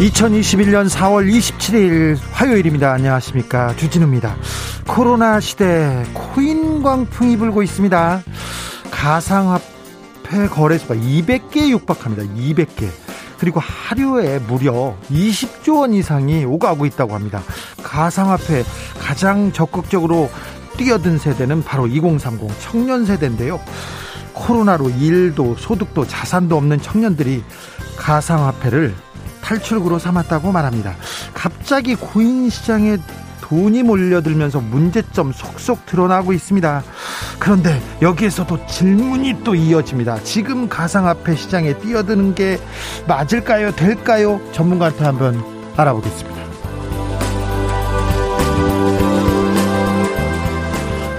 2021년 4월 27일 화요일입니다. 안녕하십니까. 주진우입니다. 코로나 시대 코인 광풍이 불고 있습니다. 가상화폐 거래소가 200개 육박합니다. 200개. 그리고 하루에 무려 20조 원 이상이 오가고 있다고 합니다. 가상화폐 가장 적극적으로 뛰어든 세대는 바로 2030 청년 세대인데요. 코로나로 일도 소득도 자산도 없는 청년들이 가상화폐를 탈출구로 삼았다고 말합니다. 갑자기 코인 시장에 돈이 몰려들면서 문제점 속속 드러나고 있습니다. 그런데 여기에서도 질문이 또 이어집니다. 지금 가상화폐 시장에 뛰어드는 게 맞을까요? 될까요? 전문가한테 한번 알아보겠습니다.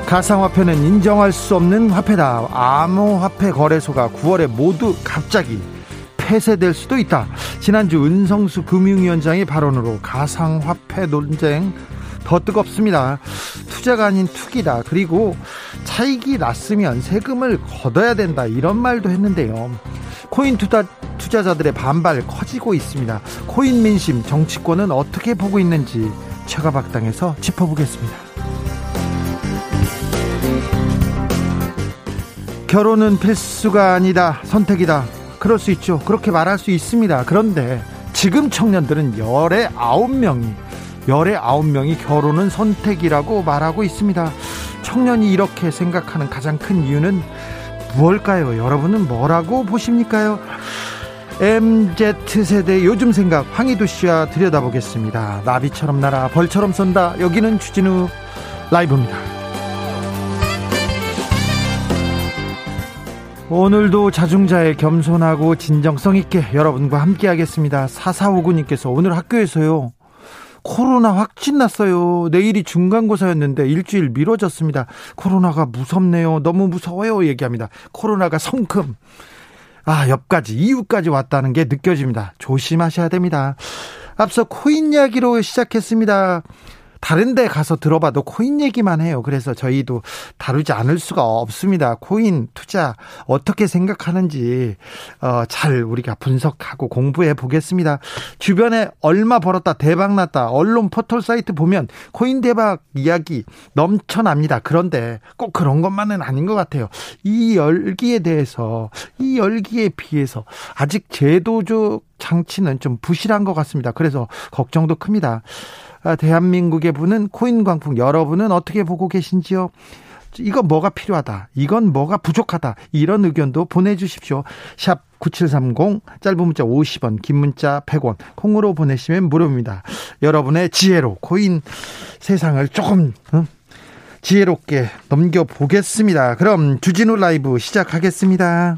가상화폐는 인정할 수 없는 화폐다. 암호화폐 거래소가 9월에 모두 갑자기 폐쇄될 수도 있다. 지난주 은성수 금융위원장의 발언으로 가상화폐 논쟁 더 뜨겁습니다. 투자가 아닌 투기다. 그리고 차익이 났으면 세금을 걷어야 된다. 이런 말도 했는데요. 코인 투자, 투자자들의 반발 커지고 있습니다. 코인 민심, 정치권은 어떻게 보고 있는지 최가박당에서 짚어보겠습니다. 결혼은 필수가 아니다. 선택이다. 그럴 수 있죠. 그렇게 말할 수 있습니다. 그런데 지금 청년들은 열의 아홉 명이 열의 아홉 명이 결혼은 선택이라고 말하고 있습니다. 청년이 이렇게 생각하는 가장 큰 이유는 무엇일까요? 여러분은 뭐라고 보십니까요? MZ세대 요즘 생각 황희도 씨와 들여다보겠습니다. 나비처럼 날아 벌처럼 쏜다. 여기는 주진우 라이브입니다. 오늘도 자중자의 겸손하고 진정성 있게 여러분과 함께 하겠습니다. 4459님께서 오늘 학교에서요. 코로나 확진 났어요. 내일이 중간고사였는데 일주일 미뤄졌습니다. 코로나가 무섭네요. 너무 무서워요. 얘기합니다. 코로나가 성큼 아, 옆까지, 이유까지 왔다는 게 느껴집니다. 조심하셔야 됩니다. 앞서 코인 이야기로 시작했습니다. 다른 데 가서 들어봐도 코인 얘기만 해요. 그래서 저희도 다루지 않을 수가 없습니다. 코인 투자 어떻게 생각하는지 어, 잘 우리가 분석하고 공부해 보겠습니다. 주변에 얼마 벌었다 대박 났다 언론 포털 사이트 보면 코인 대박 이야기 넘쳐납니다. 그런데 꼭 그런 것만은 아닌 것 같아요. 이 열기에 대해서 이 열기에 비해서 아직 제도적 장치는 좀 부실한 것 같습니다. 그래서 걱정도 큽니다. 아, 대한민국의 분은 코인 광풍 여러분은 어떻게 보고 계신지요? 이건 뭐가 필요하다. 이건 뭐가 부족하다. 이런 의견도 보내주십시오. 샵 9730, 짧은 문자 50원, 긴 문자 100원, 콩으로 보내시면 무료입니다. 여러분의 지혜로 코인 세상을 조금, 어? 지혜롭게 넘겨보겠습니다. 그럼 주진우 라이브 시작하겠습니다.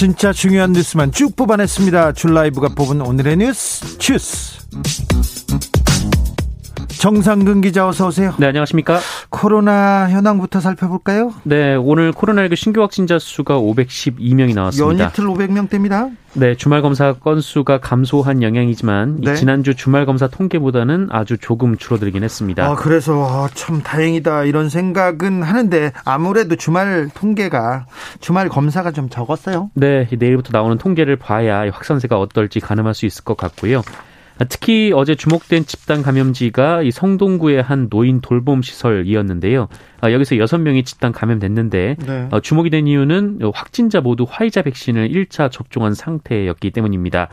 진짜 중요한 뉴스만 쭉 뽑아냈습니다. 줄 라이브가 뽑은 오늘의 뉴스 주스. 정상근 기자 어서 오세요. 네, 안녕하십니까? 코로나 현황부터 살펴볼까요? 네, 오늘 코로나19 신규 확진자 수가 512명이 나왔습니다. 연이틀 500명대입니다. 네, 주말 검사 건수가 감소한 영향이지만 네. 지난주 주말 검사 통계보다는 아주 조금 줄어들긴 했습니다. 아, 그래서 아, 참 다행이다 이런 생각은 하는데 아무래도 주말 통계가 주말 검사가 좀 적었어요. 네, 내일부터 나오는 통계를 봐야 확산세가 어떨지 가늠할 수 있을 것 같고요. 특히 어제 주목된 집단 감염지가 이 성동구의 한 노인 돌봄 시설이었는데요. 아, 여기서 여섯 명이 집단 감염됐는데 네. 어, 주목이 된 이유는 확진자 모두 화이자 백신을 1차 접종한 상태였기 때문입니다.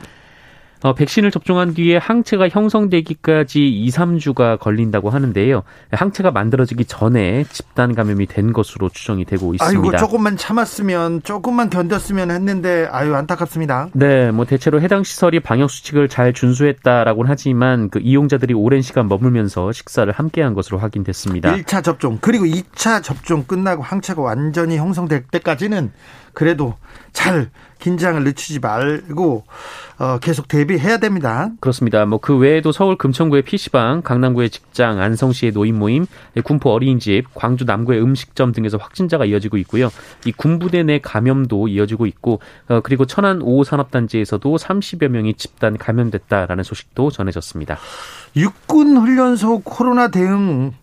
어, 백신을 접종한 뒤에 항체가 형성되기까지 2, 3주가 걸린다고 하는데요. 항체가 만들어지기 전에 집단 감염이 된 것으로 추정이 되고 있습니다. 아이고 조금만 참았으면 조금만 견뎠으면 했는데 아유 안타깝습니다. 네, 뭐 대체로 해당 시설이 방역 수칙을 잘 준수했다라고는 하지만 그 이용자들이 오랜 시간 머물면서 식사를 함께 한 것으로 확인됐습니다. 1차 접종 그리고 2차 접종 끝나고 항체가 완전히 형성될 때까지는 그래도 잘 긴장을 늦추지 말고 어, 계속 대비해야 됩니다. 그렇습니다. 뭐 그 외에도 서울 금천구의 PC방, 강남구의 직장, 안성시의 노인 모임, 군포 어린이집, 광주 남구의 음식점 등에서 확진자가 이어지고 있고요. 이 군부대 내 감염도 이어지고 있고 어, 그리고 천안 5호 산업단지에서도 30여 명이 집단 감염됐다라는 소식도 전해졌습니다. 육군 훈련소 코로나 대응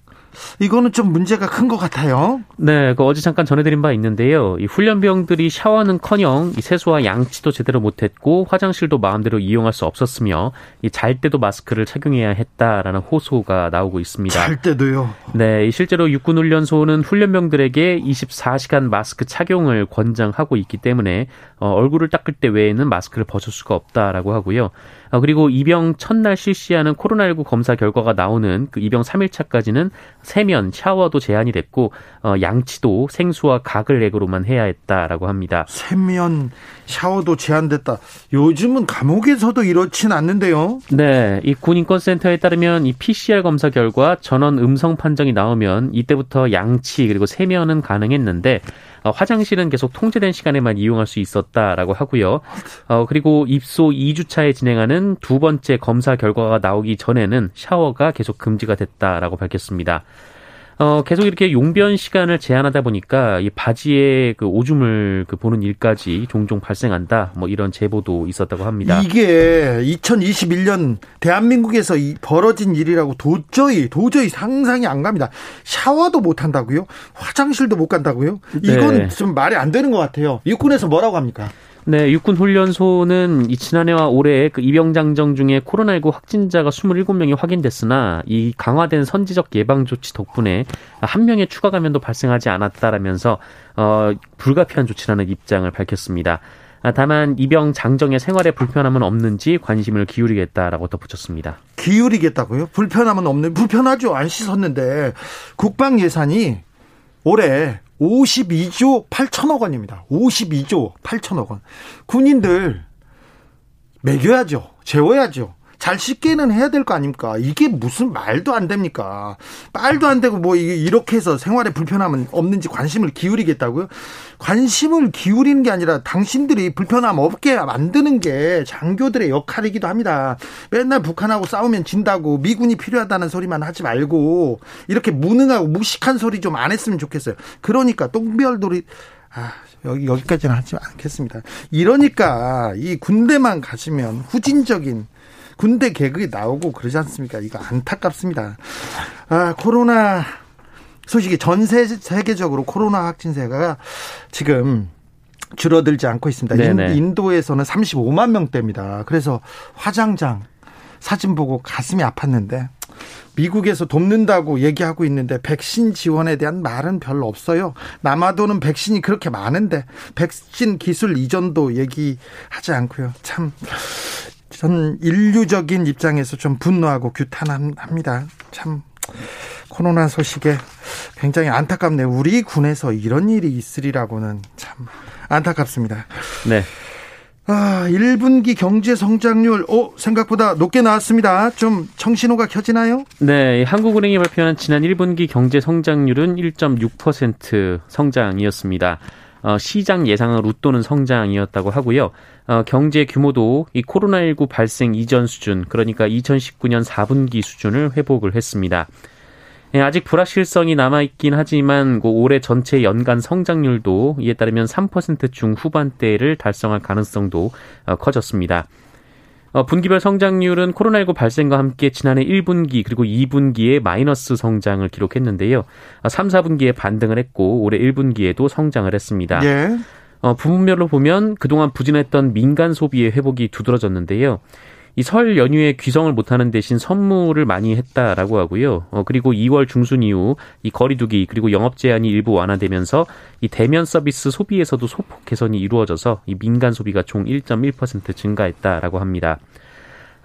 이거는 좀 문제가 큰 것 같아요. 네, 그 어제 잠깐 전해드린 바 있는데요. 이 훈련병들이 샤워는커녕 이 세수와 양치도 제대로 못했고 화장실도 마음대로 이용할 수 없었으며 이 잘 때도 마스크를 착용해야 했다라는 호소가 나오고 있습니다. 잘 때도요. 네, 실제로 육군 훈련소는 훈련병들에게 24시간 마스크 착용을 권장하고 있기 때문에 어, 얼굴을 닦을 때 외에는 마스크를 벗을 수가 없다라고 하고요. 어, 그리고 입영 첫날 실시하는 코로나19 검사 결과가 나오는 그 입영 3일차까지는 세면, 샤워도 제한이 됐고 어, 양치도 생수와 가글 액으로만 해야 했다라고 합니다. 세면, 샤워도 제한됐다. 요즘은 감옥에서도 이렇진 않는데요. 네, 이 군인권센터에 따르면 이 PCR 검사 결과 전원 음성 판정이 나오면 이때부터 양치 그리고 세면은 가능했는데 어, 화장실은 계속 통제된 시간에만 이용할 수 있었다라고 하고요. 어, 그리고 입소 2주차에 진행하는 두 번째 검사 결과가 나오기 전에는 샤워가 계속 금지가 됐다라고 밝혔습니다. 어, 계속 이렇게 용변 시간을 제한하다 보니까 이 바지에 그 오줌을 그 보는 일까지 종종 발생한다. 뭐 이런 제보도 있었다고 합니다. 이게 2021년 대한민국에서 이 벌어진 일이라고 도저히 도저히 상상이 안 갑니다. 샤워도 못 한다고요? 화장실도 못 간다고요? 이건 네. 좀 말이 안 되는 것 같아요. 육군에서 뭐라고 합니까? 네, 육군 훈련소는 이 지난해와 올해 그 입영 장정 중에 코로나19 확진자가 27명이 확인됐으나 이 강화된 선지적 예방 조치 덕분에 한 명의 추가 감염도 발생하지 않았다라면서 어 불가피한 조치라는 입장을 밝혔습니다. 아, 다만 입영 장정의 생활에 불편함은 없는지 관심을 기울이겠다라고 덧붙였습니다. 기울이겠다고요? 불편함은 없는 불편하죠. 안 씻었는데 국방 예산이 올해 52조 8천억 원입니다. 52조 8천억 원. 군인들 먹여야죠. 재워야죠. 잘 씻게는 해야 될 거 아닙니까? 이게 무슨 말도 안 됩니까? 말도 안 되고 뭐 이렇게 해서 생활에 불편함은 없는지 관심을 기울이겠다고요? 관심을 기울이는 게 아니라 당신들이 불편함 없게 만드는 게 장교들의 역할이기도 합니다. 맨날 북한하고 싸우면 진다고 미군이 필요하다는 소리만 하지 말고 이렇게 무능하고 무식한 소리 좀 안 했으면 좋겠어요. 그러니까 똥별돌이 아, 여기 여기까지는 하지 않겠습니다. 이러니까 이 군대만 가시면 후진적인 군대 개그가 나오고 그러지 않습니까? 이거 안타깝습니다. 아, 코로나 소식이 전 세계적으로 코로나 확진자가 지금 줄어들지 않고 있습니다. 네네. 인도에서는 35만 명대입니다. 그래서 화장장 사진 보고 가슴이 아팠는데 미국에서 돕는다고 얘기하고 있는데 백신 지원에 대한 말은 별로 없어요. 남아도는 백신이 그렇게 많은데 백신 기술 이전도 얘기하지 않고요. 참 전 인류적인 입장에서 좀 분노하고 규탄합니다. 참 코로나 소식에 굉장히 안타깝네요. 우리 군에서 이런 일이 있으리라고는 참 안타깝습니다. 네. 아, 1분기 경제 성장률, 오, 생각보다 높게 나왔습니다. 좀 청신호가 켜지나요? 네, 한국은행이 발표한 지난 1분기 경제 성장률은 1.6% 성장이었습니다. 어, 시장 예상을 웃도는 성장이었다고 하고요. 어, 경제 규모도 이 코로나19 발생 이전 수준, 그러니까 2019년 4분기 수준을 회복을 했습니다. 예, 아직 불확실성이 남아있긴 하지만 그 올해 전체 연간 성장률도 이에 따르면 3% 중 후반대를 달성할 가능성도 어, 커졌습니다. 어, 분기별 성장률은 코로나19 발생과 함께 지난해 1분기 그리고 2분기에 마이너스 성장을 기록했는데요. 3, 어, 4분기에 반등을 했고 올해 1분기에도 성장을 했습니다. 예. 어, 부분별로 보면 그동안 부진했던 민간 소비의 회복이 두드러졌는데요. 이 설 연휴에 귀성을 못하는 대신 선물을 많이 했다라고 하고요. 어, 그리고 2월 중순 이후 이 거리두기 그리고 영업 제한이 일부 완화되면서 이 대면 서비스 소비에서도 소폭 개선이 이루어져서 이 민간 소비가 총 1.1% 증가했다라고 합니다.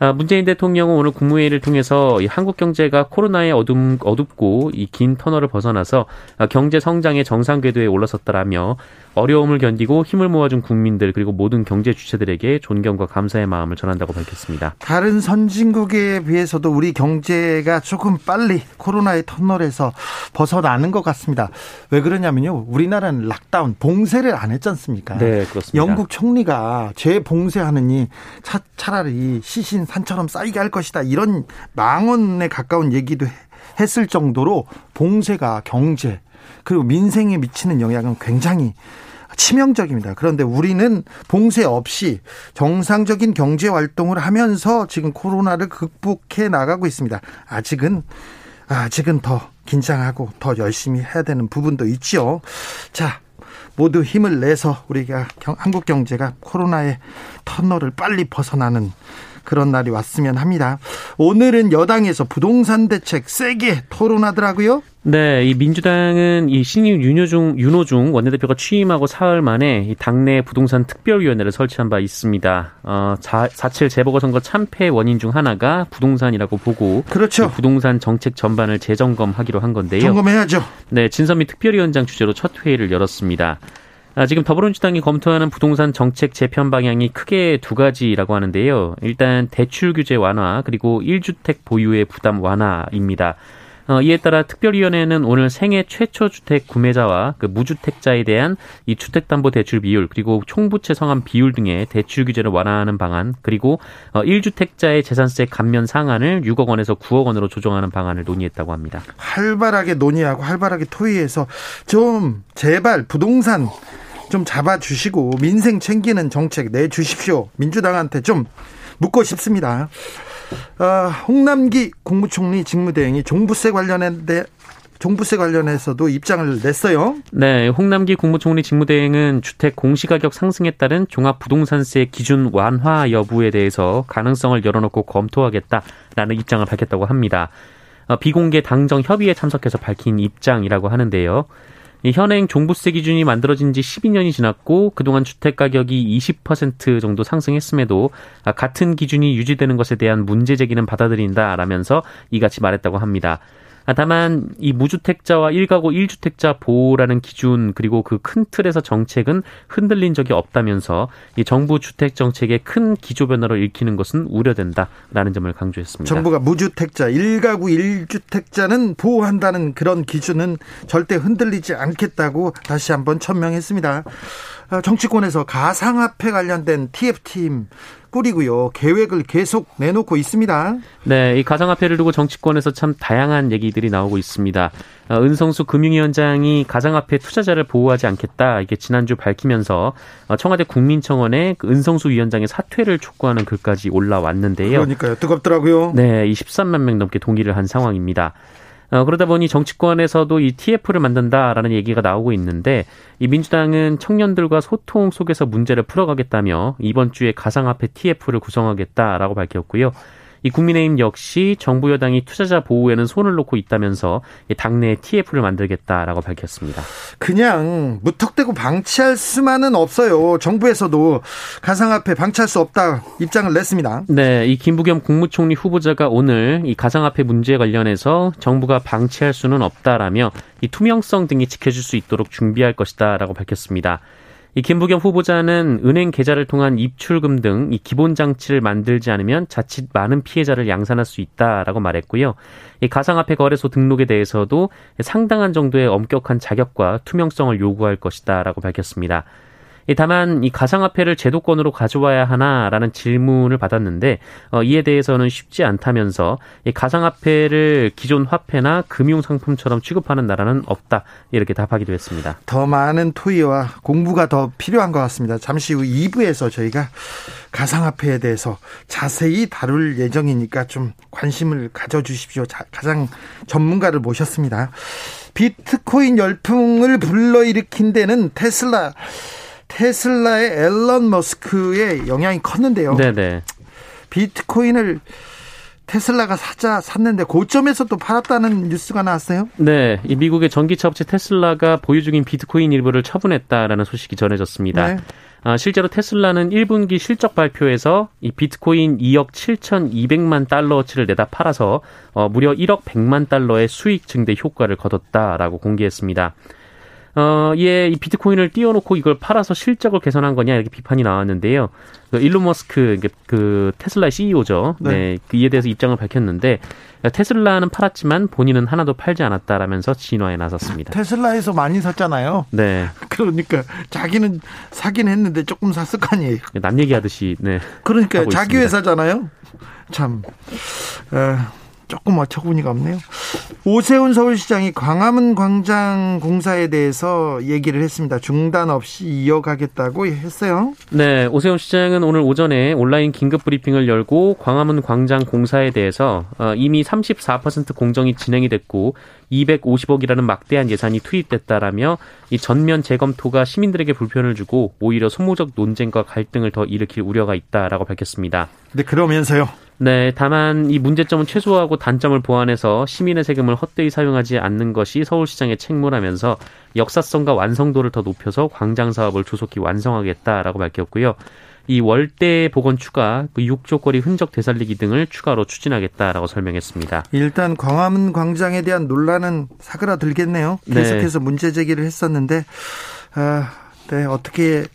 아, 문재인 대통령은 오늘 국무회의를 통해서 한국 경제가 코로나의 어둠, 어둡고 이 긴 터널을 벗어나서 경제 성장의 정상 궤도에 올라섰다라며 어려움을 견디고 힘을 모아준 국민들 그리고 모든 경제 주체들에게 존경과 감사의 마음을 전한다고 밝혔습니다. 다른 선진국에 비해서도 우리 경제가 조금 빨리 코로나의 터널에서 벗어나는 것 같습니다. 왜 그러냐면요. 우리나라는 락다운, 봉쇄를 안 했지 않습니까? 네, 그렇습니다. 영국 총리가 재봉쇄하느니 차, 차라리 시신 산처럼 쌓이게 할 것이다. 이런 망언에 가까운 얘기도 했을 정도로 봉쇄가 경제 그리고 민생에 미치는 영향은 굉장히 치명적입니다. 그런데 우리는 봉쇄 없이 정상적인 경제 활동을 하면서 지금 코로나를 극복해 나가고 있습니다. 아직은 아직은 더 긴장하고 더 열심히 해야 되는 부분도 있죠. 자, 모두 힘을 내서 우리가 한국 경제가 코로나의 터널을 빨리 벗어나는 그런 날이 왔으면 합니다. 오늘은 여당에서 부동산 대책 세게 토론하더라고요. 네, 이 민주당은 이 신임 윤호중 윤호중 원내대표가 취임하고 사흘 만에 이 당내 부동산 특별위원회를 설치한 바 있습니다. 어, 4.7 재보궐선거 참패 원인 중 하나가 부동산이라고 보고 그렇죠. 부동산 정책 전반을 재점검하기로 한 건데요. 점검해야죠. 네, 진선미 특별위원장 주재로 첫 회의를 열었습니다. 아, 지금 더불어민주당이 검토하는 부동산 정책 재편 방향이 크게 두 가지라고 하는데요. 일단 대출 규제 완화 그리고 1주택 보유의 부담 완화입니다. 어, 이에 따라 특별위원회는 오늘 생애 최초 주택 구매자와 그 무주택자에 대한 이 주택담보대출 비율 그리고 총부채 성함 비율 등의 대출 규제를 완화하는 방안 그리고 어, 1주택자의 재산세 감면 상한을 6억 원에서 9억 원으로 조정하는 방안을 논의했다고 합니다. 활발하게 논의하고 활발하게 토의해서 좀 제발 부동산 좀 잡아주시고 민생 챙기는 정책 내주십시오. 민주당한테 좀 묻고 싶습니다. 어, 홍남기 국무총리 직무대행이 종부세 관련해 종부세 관련해서도 입장을 냈어요. 네, 홍남기 국무총리 직무대행은 주택 공시가격 상승에 따른 종합부동산세 기준 완화 여부에 대해서 가능성을 열어놓고 검토하겠다라는 입장을 밝혔다고 합니다. 어, 비공개 당정 협의에 참석해서 밝힌 입장이라고 하는데요. 현행 종부세 기준이 만들어진 지 12년이 지났고 그동안 주택 가격이 20% 정도 상승했음에도 같은 기준이 유지되는 것에 대한 문제 제기는 받아들인다라면서 이같이 말했다고 합니다. 아, 다만 이 무주택자와 1가구 1주택자 보호라는 기준 그리고 그 큰 틀에서 정책은 흔들린 적이 없다면서 이 정부 주택 정책의 큰 기조 변화를 일으키는 것은 우려된다라는 점을 강조했습니다. 정부가 무주택자 1가구 1주택자는 보호한다는 그런 기준은 절대 흔들리지 않겠다고 다시 한번 천명했습니다. 아, 정치권에서 가상화폐 관련된 TF팀 꾸리고요. 계획을 계속 내놓고 있습니다. 네, 이 가상화폐를 두고 정치권에서 참 다양한 얘기들이 나오고 있습니다. 어, 은성수 금융위원장이 가상화폐 투자자를 보호하지 않겠다 이게 지난주 밝히면서 어, 청와대 국민청원에 그 은성수 위원장의 사퇴를 촉구하는 글까지 올라왔는데요. 그러니까요, 뜨겁더라고요. 네, 이 13만 명 넘게 동의를 한 상황입니다. 어, 그러다 보니 정치권에서도 이 TF를 만든다라는 얘기가 나오고 있는데 이 민주당은 청년들과 소통 속에서 문제를 풀어가겠다며 이번 주에 가상화폐 TF를 구성하겠다라고 밝혔고요. 이 국민의힘 역시 정부 여당이 투자자 보호에는 손을 놓고 있다면서 당내 TF를 만들겠다라고 밝혔습니다. 그냥 무턱대고 방치할 수만은 없어요. 정부에서도 가상화폐 방치할 수 없다 입장을 냈습니다. 네, 이 김부겸 국무총리 후보자가 오늘 이 가상화폐 문제에 관련해서 정부가 방치할 수는 없다라며 이 투명성 등이 지켜질 수 있도록 준비할 것이다라고 밝혔습니다. 이 김부겸 후보자는 은행 계좌를 통한 입출금 등 이 기본 장치를 만들지 않으면 자칫 많은 피해자를 양산할 수 있다라고 말했고요. 이 가상화폐 거래소 등록에 대해서도 상당한 정도의 엄격한 자격과 투명성을 요구할 것이다라고 밝혔습니다. 다만 이 가상화폐를 제도권으로 가져와야 하나라는 질문을 받았는데 어, 이에 대해서는 쉽지 않다면서 이 가상화폐를 기존 화폐나 금융 상품처럼 취급하는 나라는 없다 이렇게 답하기도 했습니다. 더 많은 토의와 공부가 더 필요한 것 같습니다. 잠시 후 2부에서 저희가 가상화폐에 대해서 자세히 다룰 예정이니까 좀 관심을 가져주십시오. 가장 전문가를 모셨습니다. 비트코인 열풍을 불러일으킨 데는 테슬라 테슬라의 앨런 머스크의 영향이 컸는데요. 네네. 비트코인을 테슬라가 사자 샀는데 고점에서 또 팔았다는 뉴스가 나왔어요. 네, 이 미국의 전기차 업체 테슬라가 보유 중인 비트코인 일부를 처분했다라는 소식이 전해졌습니다. 네. 아, 실제로 테슬라는 1분기 실적 발표에서 이 비트코인 2억 7,200만 달러어치를 내다 팔아서 어, 무려 1억 100만 달러의 수익 증대 효과를 거뒀다라고 공개했습니다. 어, 예, 이 비트코인을 띄워놓고 이걸 팔아서 실적을 개선한 거냐 이렇게 비판이 나왔는데요. 그 일론 머스크 그 테슬라의 CEO죠. 네. 네, 그 이에 대해서 입장을 밝혔는데 테슬라는 팔았지만 본인은 하나도 팔지 않았다라면서 진화에 나섰습니다. 테슬라에서 많이 샀잖아요. 네. 그러니까 자기는 사긴 했는데 조금 샀을 거 아니에요. 남 얘기하듯이 네. 그러니까 자기 있습니다. 회사잖아요. 참. 에. 조금 어처구니가 없네요. 오세훈 서울시장이 광화문 광장 공사에 대해서 얘기를 했습니다. 중단 없이 이어가겠다고 했어요. 네, 오세훈 시장은 오늘 오전에 온라인 긴급 브리핑을 열고 광화문 광장 공사에 대해서 어, 이미 34% 공정이 진행이 됐고 250억이라는 막대한 예산이 투입됐다라며 이 전면 재검토가 시민들에게 불편을 주고 오히려 소모적 논쟁과 갈등을 더 일으킬 우려가 있다라고 밝혔습니다. 네, 그러면서요. 네, 다만 이 문제점은 최소화하고 단점을 보완해서 시민의 세금을 헛되이 사용하지 않는 것이 서울시장의 책무라면서 역사성과 완성도를 더 높여서 광장 사업을 조속히 완성하겠다라고 밝혔고요. 이 월대 복원 추가, 그 육조거리 흔적 되살리기 등을 추가로 추진하겠다라고 설명했습니다. 일단 광화문 광장에 대한 논란은 사그라들겠네요. 네. 계속해서 네. 문제 제기를 했었는데, 아, 네 어떻게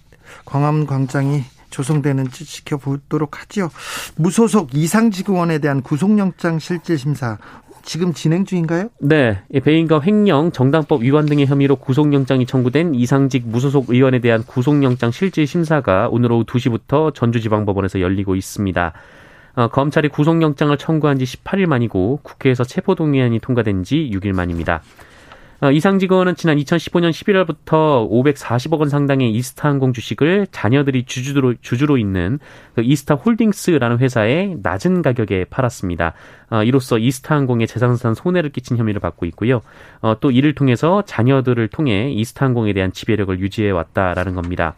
광화문 광장이 조성되는지 지켜보도록 하죠. 무소속 이상직원에 대한 구속영장 실질심사 지금 진행 중인가요? 네. 배임과 횡령, 정당법 위반 등의 혐의로 구속영장이 청구된 이상직 무소속 의원에 대한 구속영장 실질심사가 오늘 오후 2시부터 전주지방법원에서 열리고 있습니다. 어, 검찰이 구속영장을 청구한 지 18일 만이고 국회에서 체포동의안이 통과된 지 6일 만입니다. 어, 이상 직원은 지난 2015년 11월부터 540억 원 상당의 이스타항공 주식을 자녀들이 주주로 주주로 있는 그 이스타 홀딩스라는 회사에 낮은 가격에 팔았습니다. 어, 이로써 이스타항공의 재산상 손해를 끼친 혐의를 받고 있고요. 어, 또 이를 통해서 자녀들을 통해 이스타항공에 대한 지배력을 유지해 왔다라는 겁니다.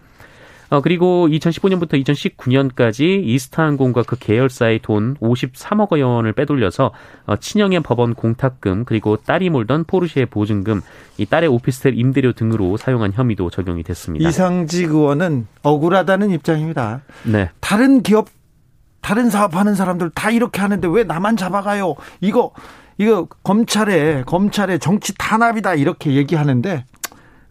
어, 그리고 2015년부터 2019년까지 이스타항공과 그 계열사의 돈 53억 원을 빼돌려서 어, 친형의 법원 공탁금 그리고 딸이 몰던 포르쉐의 보증금, 이 딸의 오피스텔 임대료 등으로 사용한 혐의도 적용이 됐습니다. 이상직 의원은 억울하다는 입장입니다. 네. 다른 기업, 다른 사업하는 사람들 다 이렇게 하는데 왜 나만 잡아가요? 이거 이거 검찰에 검찰에 정치 탄압이다 이렇게 얘기하는데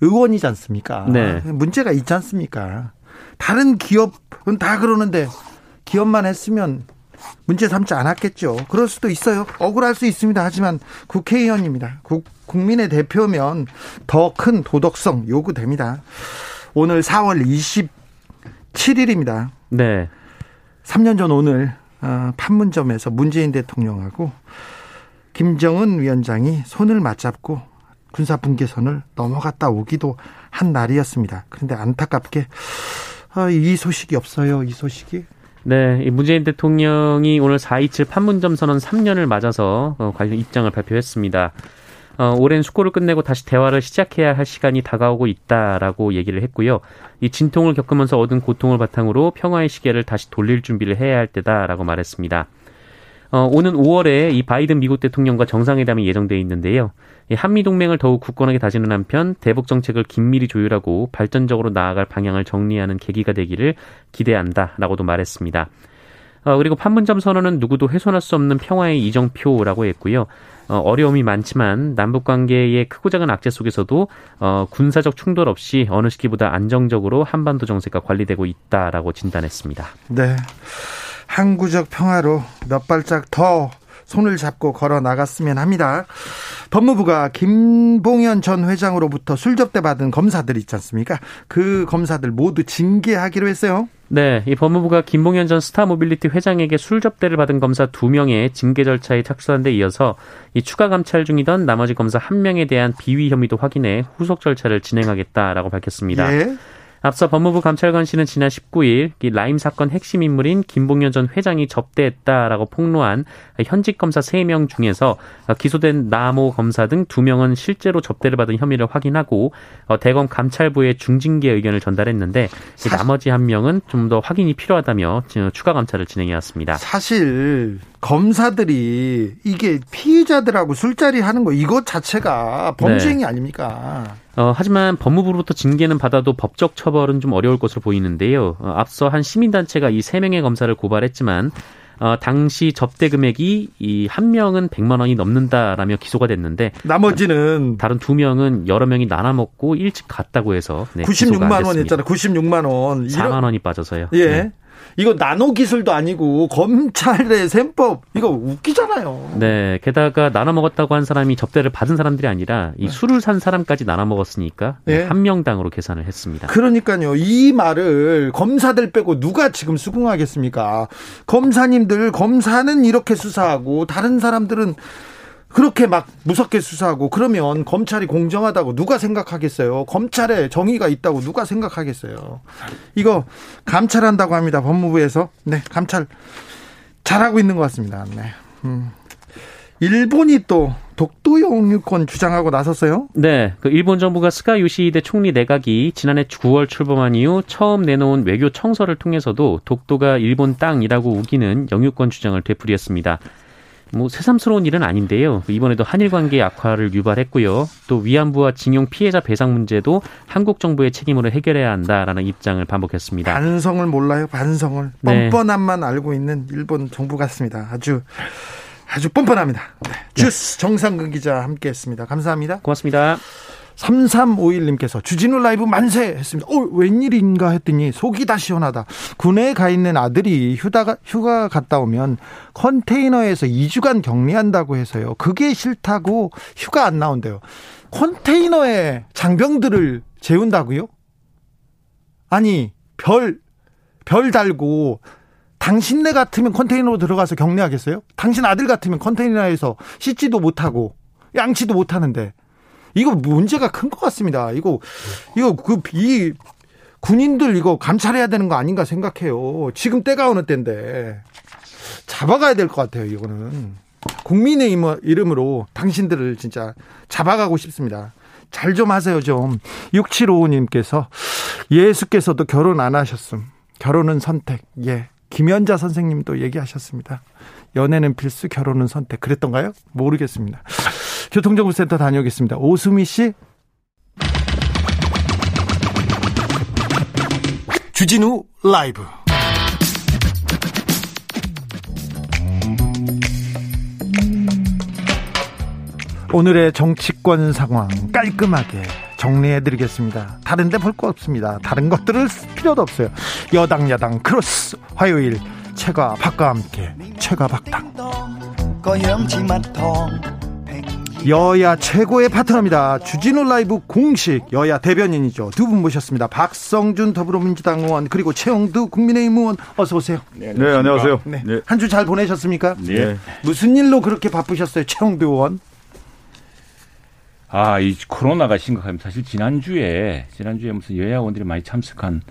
의원이지 않습니까? 네. 문제가 있지 않습니까? 다른 기업은 다 그러는데 기업만 했으면 문제 삼지 않았겠죠. 그럴 수도 있어요. 억울할 수 있습니다. 하지만 국회의원입니다. 국, 국민의 대표면 더 큰 도덕성 요구됩니다. 오늘 4월 27일입니다. 네. 3년 전 오늘 어, 판문점에서 문재인 대통령하고 김정은 위원장이 손을 맞잡고 군사 분계선을 넘어갔다 오기도 한 날이었습니다. 그런데 안타깝게 아, 이 소식이 없어요. 이 소식이. 네, 문재인 대통령이 오늘 4.27 판문점 선언 3년을 맞아서 어, 관련 입장을 발표했습니다. 어, 오랜 숙고를 끝내고 다시 대화를 시작해야 할 시간이 다가오고 있다라고 얘기를 했고요. 이 진통을 겪으면서 얻은 고통을 바탕으로 평화의 시계를 다시 돌릴 준비를 해야 할 때다라고 말했습니다. 어, 오는 5월에 이 바이든 미국 대통령과 정상회담이 예정돼 있는데요. 한미 동맹을 더욱 굳건하게 다지는 한편 대북 정책을 긴밀히 조율하고 발전적으로 나아갈 방향을 정리하는 계기가 되기를 기대한다라고도 말했습니다. 어, 그리고 판문점 선언은 누구도 훼손할 수 없는 평화의 이정표라고 했고요. 어, 어려움이 많지만 남북 관계의 크고 작은 악재 속에서도 어, 군사적 충돌 없이 어느 시기보다 안정적으로 한반도 정세가 관리되고 있다라고 진단했습니다. 네. 항구적 평화로 몇 발짝 더 손을 잡고 걸어 나갔으면 합니다. 법무부가 김봉현 전 회장으로부터 술접대 받은 검사들 있지 않습니까? 그 검사들 모두 징계하기로 했어요. 네, 이 법무부가 김봉현 전 스타 모빌리티 회장에게 술접대를 받은 검사 2명의 징계 절차에 착수한 데 이어서 이 추가 감찰 중이던 나머지 검사 1명에 대한 비위 혐의도 확인해 후속 절차를 진행하겠다라고 밝혔습니다. 예. 앞서 법무부 감찰관실은 지난 19일 이 라임 사건 핵심 인물인 김봉현 전 회장이 접대했다라고 폭로한 현직 검사 3명 중에서 기소된 나모 검사 등 2명은 실제로 접대를 받은 혐의를 확인하고 어, 대검 감찰부에 중징계 의견을 전달했는데 나머지 한 명은 좀 더 확인이 필요하다며 추가 감찰을 진행해 왔습니다. 사실 검사들이 이게 피의자들하고 술자리 하는 거 이것 자체가 범죄행위 네. 아닙니까? 어, 하지만 법무부로부터 징계는 받아도 법적 처벌은 좀 어려울 것으로 보이는데요. 어, 앞서 한 시민단체가 이 세 명의 검사를 고발했지만 어, 당시 접대 금액이 이 한 명은 100만 원이 넘는다라며 기소가 됐는데 나머지는 다른 두 명은 여러 명이 나눠 먹고 일찍 갔다고 해서 네, 96만 원 했잖아. 96만 원. 4만 원이 빠져서요. 예. 네. 이거 나노 기술도 아니고 검찰의 셈법 이거 웃기잖아요. 네, 게다가 나눠 먹었다고 한 사람이 접대를 받은 사람들이 아니라 이 네. 술을 산 사람까지 나눠 먹었으니까 네. 한 명당으로 계산을 했습니다. 그러니까요. 이 말을 검사들 빼고 누가 지금 수긍하겠습니까? 검사님들 검사는 이렇게 수사하고 다른 사람들은 그렇게 막 무섭게 수사하고 그러면 검찰이 공정하다고 누가 생각하겠어요? 검찰에 정의가 있다고 누가 생각하겠어요? 이거 감찰한다고 합니다. 법무부에서. 네, 감찰 잘하고 있는 것 같습니다. 네. 음. 일본이 또 독도 영유권 주장하고 나섰어요? 네. 그 일본 정부가 스가 요시히데 총리 내각이 지난해 9월 출범한 이후 처음 내놓은 외교 청서를 통해서도 독도가 일본 땅이라고 우기는 영유권 주장을 되풀이했습니다. 뭐 새삼스러운 일은 아닌데요. 이번에도 한일 관계 악화를 유발했고요. 또 위안부와 징용 피해자 배상 문제도 한국 정부의 책임으로 해결해야 한다라는 입장을 반복했습니다. 반성을 몰라요. 반성을 네. 뻔뻔함만 알고 있는 일본 정부 같습니다. 아주 아주 뻔뻔합니다. 네. 주스 정상근 기자 함께했습니다. 감사합니다. 고맙습니다. 3351님께서 주진우 라이브 만세 했습니다. 어, 웬일인가 했더니 속이 다 시원하다. 군에 가 있는 아들이 휴가, 휴가 갔다 오면 컨테이너에서 2주간 격리한다고 해서요. 그게 싫다고 휴가 안 나온대요. 컨테이너에 장병들을 재운다고요? 아니, 별, 별 달고 당신네 같으면 컨테이너로 들어가서 격리하겠어요? 당신 아들 같으면 컨테이너에서 씻지도 못하고 양치도 못하는데 이거 문제가 큰 것 같습니다. 이거 이거 그이 군인들 이거 감찰해야 되는 거 아닌가 생각해요. 지금 때가 어느 때인데 잡아가야 될 것 같아요. 이거는 국민의 이름으로 당신들을 진짜 잡아가고 싶습니다. 잘 좀 하세요 좀. 6755님께서 예수께서도 결혼 안 하셨음. 결혼은 선택. 예. 김연자 선생님도 얘기하셨습니다. 연애는 필수, 결혼은 선택. 그랬던가요? 모르겠습니다. 교통정보센터 다녀오겠습니다. 오수미 씨. 주진우 라이브. 오늘의 정치권 상황 깔끔하게 정리해 드리겠습니다. 다른데 볼 거 없습니다. 다른 것들을 필요도 없어요. 여당 야당 크로스 화요일 최가 박과 함께 최가 박당. 여야 최고의 파트너입니다. 주진우 라이브 공식 여야 대변인이죠. 두 분 모셨습니다. 박성준 더불어민주당 의원 그리고 최영두 국민의힘 의원 어서 오세요. 네, 네 안녕하세요. 네. 네. 한주 잘 보내셨습니까? 네. 무슨 일로 그렇게 바쁘셨어요, 최영두 의원? 아, 이 코로나가 심각합니다. 사실 지난주에 지난주에 무슨 여야 의원들이 많이 참석한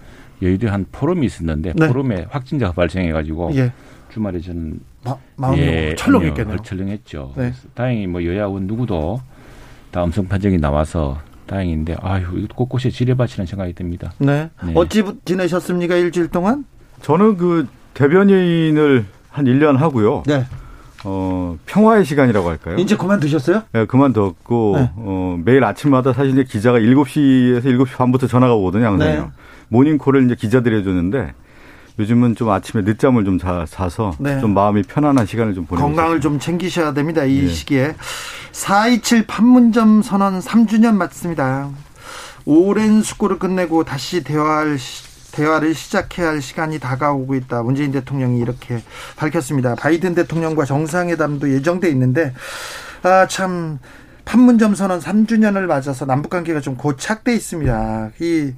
여의도에 한 포럼이 있었는데 네. 포럼에 확진자가 발생해가지고 예. 주말에 저는 마, 예, 철렁했겠네요. 철렁했죠. 네. 다행히 뭐 여야 의원 누구도 다 음성 판정이 나와서 다행인데 아유 이거 곳곳에 지뢰밭이라는 생각이 듭니다. 네. 네. 어찌 지내셨습니까 일주일 동안? 저는 그 대변인을 한 1년 하고요. 네. 어, 평화의 시간이라고 할까요? 이제 그만두셨어요? 네, 그만뒀고, 네. 어, 매일 아침마다 사실 이제 기자가 7시에서 7시 반부터 전화가 오거든요, 항상요. 네. 모닝콜을 이제 기자들이 해주는데, 요즘은 좀 아침에 늦잠을 좀 자, 자서 네. 좀 마음이 편안한 시간을 좀 보내고 건강을. 좀 챙기셔야 됩니다. 이 네. 시기에 4.27 판문점 선언 3주년 맞습니다. 오랜 숙고를 끝내고 다시 대화할 대화를 시작해야 할 시간이 다가오고 있다. 문재인 대통령이 이렇게 밝혔습니다. 바이든 대통령과 정상회담도 예정돼 있는데 아 참 판문점 선언 3주년을 맞아서 남북 관계가 좀 고착돼 있습니다. 이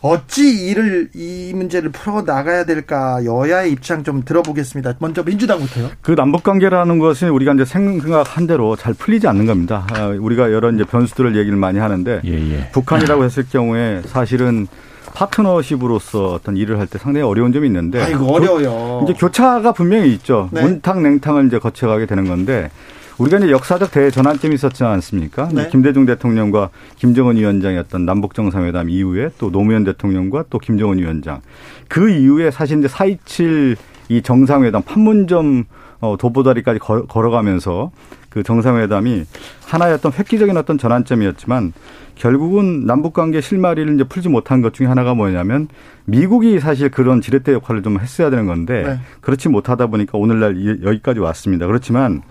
어찌 이를 이 문제를 풀어 나가야 될까 여야의 입장 좀 들어보겠습니다. 먼저 민주당부터요. 그 남북 관계라는 것은 우리가 이제 생각한 대로 잘 풀리지 않는 겁니다. 아, 우리가 여러 이제 변수들을 얘기를 많이 하는데 예, 예. 북한이라고 했을 경우에 사실은 파트너십으로서 어떤 일을 할 때 상당히 어려운 점이 있는데. 아이고 어려워요. 이제 교차가 분명히 있죠. 네. 온탕 냉탕을 이제 거쳐가게 되는 건데 우리가 이제 역사적 대전환점이 있었지 않습니까? 네. 김대중 대통령과 김정은 위원장의 어떤 남북 정상회담 이후에 또 노무현 대통령과 또 김정은 위원장 그 이후에 사실 이제 4.27 이 정상회담 판문점 어, 도보다리까지 걸어가면서 그 정상회담이 하나의 어떤 획기적인 어떤 전환점이었지만 결국은 남북 관계 실마리를 이제 풀지 못한 것 중에 하나가 뭐냐면 미국이 사실 그런 지렛대 역할을 좀 했어야 되는 건데 네. 그렇지 못하다 보니까 오늘날 여기까지 왔습니다. 그렇지만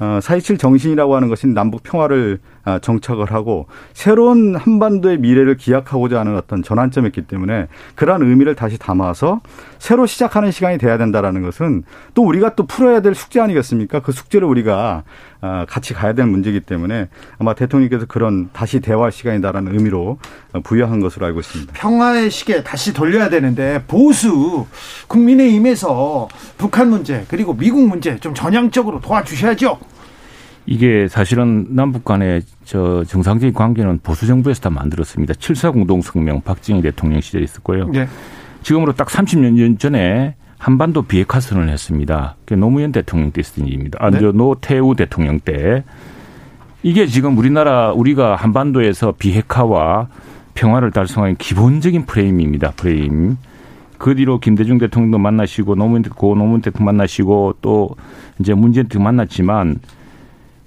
어, 4.27 정신이라고 하는 것은 남북 평화를 아, 정착을 하고 새로운 한반도의 미래를 기약하고자 하는 어떤 전환점이었기 때문에 그러한 의미를 다시 담아서 새로 시작하는 시간이 돼야 된다라는 것은 또 우리가 또 풀어야 될 숙제 아니겠습니까? 그 숙제를 우리가 아, 같이 가야 될 문제이기 때문에 아마 대통령께서 그런 다시 대화할 시간이다라는 의미로 부여한 것으로 알고 있습니다. 평화의 시계 다시 돌려야 되는데 보수 국민의힘에서 북한 문제 그리고 미국 문제 좀 전향적으로 도와주셔야죠. 이게 사실은 남북 간의 저 정상적인 관계는 보수 정부에서 다 만들었습니다. 7사 공동 성명 박정희 대통령 시절에 있었고요. 네. 지금으로 딱 30년 전에 한반도 비핵화 선언을 했습니다. 그게 노무현 대통령 때 있었던 일입니다. 아, 네? 노태우 대통령 때. 이게 지금 우리나라 우리가 한반도에서 비핵화와 평화를 달성하는 기본적인 프레임입니다. 프레임. 그 뒤로 김대중 대통령도 만나시고 노무현 고 노무현 대통령 만나시고 또 이제 문재인 대통령 만났지만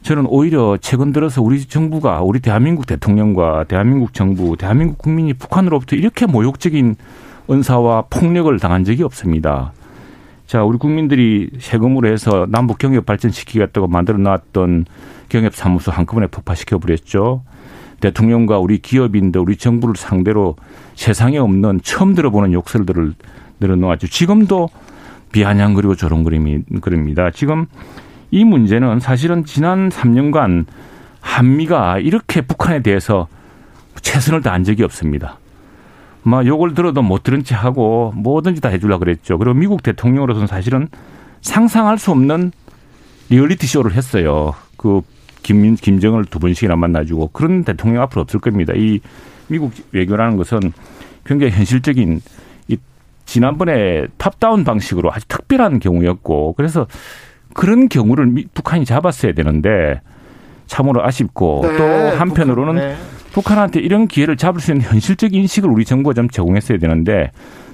저는 오히려 최근 들어서 우리 정부가 우리 대한민국 대통령과 대한민국 정부, 대한민국 국민이 북한으로부터 이렇게 모욕적인 은사와 폭력을 당한 적이 없습니다. 자, 우리 국민들이 세금으로 해서 남북 경협 발전시키겠다고 만들어 놨던 경협 사무소 한꺼번에 폭파시켜 버렸죠. 대통령과 우리 기업인들, 우리 정부를 상대로 세상에 없는 처음 들어보는 욕설들을 늘어놓았죠. 지금도 비아냥 그리고 조롱그림이 그립니다. 지금 이 문제는 사실은 지난 3년간 한미가 이렇게 북한에 대해서 최선을 다한 적이 없습니다. 막 욕을 들어도 못 들은 채 하고 뭐든지 다 해주려고 그랬죠. 그리고 미국 대통령으로서는 사실은 상상할 수 없는 리얼리티 쇼를 했어요. 그 김, 김정은을 두 번씩이나 만나주고 그런 대통령 앞으로 없을 겁니다. 이 미국 외교라는 것은 굉장히 현실적인 이 지난번에 top-down 방식으로 아주 특별한 경우였고 그래서 그런 경우를 북한이 잡았어야 되는데 참으로 아쉽고 네, 또 한편으로는 북한, 네. 북한한테 이런 기회를 잡을 수 있는 현실적인 인식을 우리 정부가 좀 제공했어야 되는데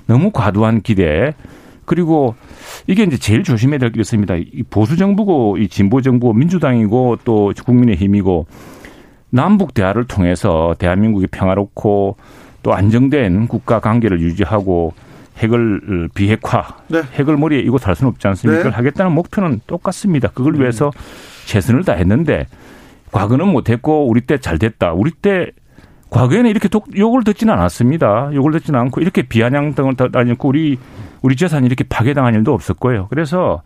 너무 과도한 기대 그리고 이게 이제 제일 조심해야 될 게 있습니다. 이 보수 정부고 이 진보 정부 민주당이고 또 국민의힘이고 남북 대화를 통해서 대한민국이 평화롭고 또 안정된 국가 관계를 유지하고 핵을 비핵화, 네. 핵을 머리에 이고 살 수는 없지 않습니까? 네. 하겠다는 목표는 똑같습니다. 그걸 위해서 최선을 다했는데 과거는 못했고 우리 때 잘 됐다. 우리 때 과거에는 이렇게 욕을 듣지는 않았습니다. 욕을 듣지는 않고 이렇게 비아냥 등을 다녔고 우리 우리 재산이 이렇게 파괴당한 일도 없었고요. 그래서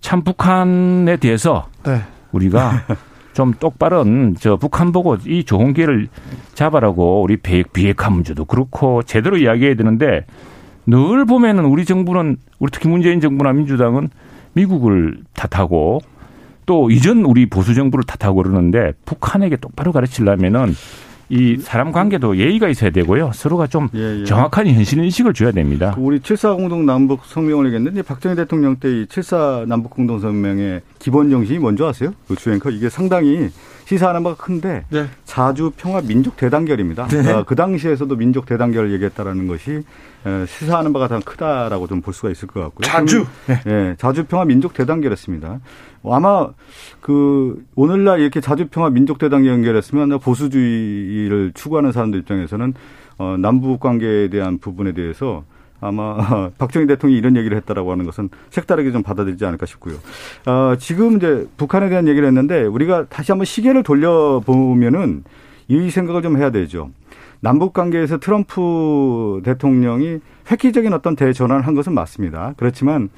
참 북한에 대해서 네. 우리가 좀 똑바른 저 북한 보고 이 좋은 기회를 잡아라고 우리 비핵화 문제도 그렇고 제대로 이야기해야 되는데 늘 보면은 우리 정부는 우리 특히 문재인 정부나 민주당은 미국을 탓하고 또 이전 우리 보수 정부를 탓하고 그러는데 북한에게 똑바로 가르치려면은 이 사람 관계도 예의가 있어야 되고요. 서로가 좀 예, 예. 정확한 현실 인식을 줘야 됩니다. 그 우리 7사 공동 남북 성명을 얘기했는데 박정희 대통령 때 이 7사 남북 공동 성명의 기본 정신이 뭔지 아세요? 그 주행커 이게 상당히 시사하는 바가 큰데 네. 자주 평화 민족 대단결입니다. 네. 어, 그 당시에서도 민족 대단결을 얘기했다라는 것이 시사하는 바가 가장 크다라고 좀 볼 수가 있을 것 같고요. 자주. 네. 네. 자주 평화 민족 대단결했습니다. 아마 그 오늘날 이렇게 자주 평화 민족 대단결 연결했으면 보수주의를 추구하는 사람들 입장에서는 어, 남북 관계에 대한 부분에 대해서 아마 박정희 대통령이 이런 얘기를 했다라고 하는 것은 색다르게 좀 받아들이지 않을까 싶고요. 어, 지금 이제 북한에 대한 얘기를 했는데 우리가 다시 한번 시계를 돌려보면은 이 생각을 좀 해야 되죠. 남북 관계에서 트럼프 대통령이 획기적인 어떤 대전환을 한 것은 맞습니다. 그렇지만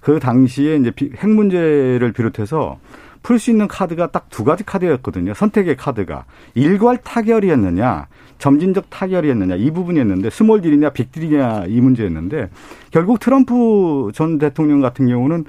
그 당시에 이제 핵 문제를 비롯해서 풀 수 있는 카드가 딱 두 가지 카드였거든요. 선택의 카드가 일괄 타결이었느냐, 점진적 타결이었느냐 이 부분이었는데 small deal이냐 big deal이냐 이 문제였는데 결국 트럼프 전 대통령 같은 경우는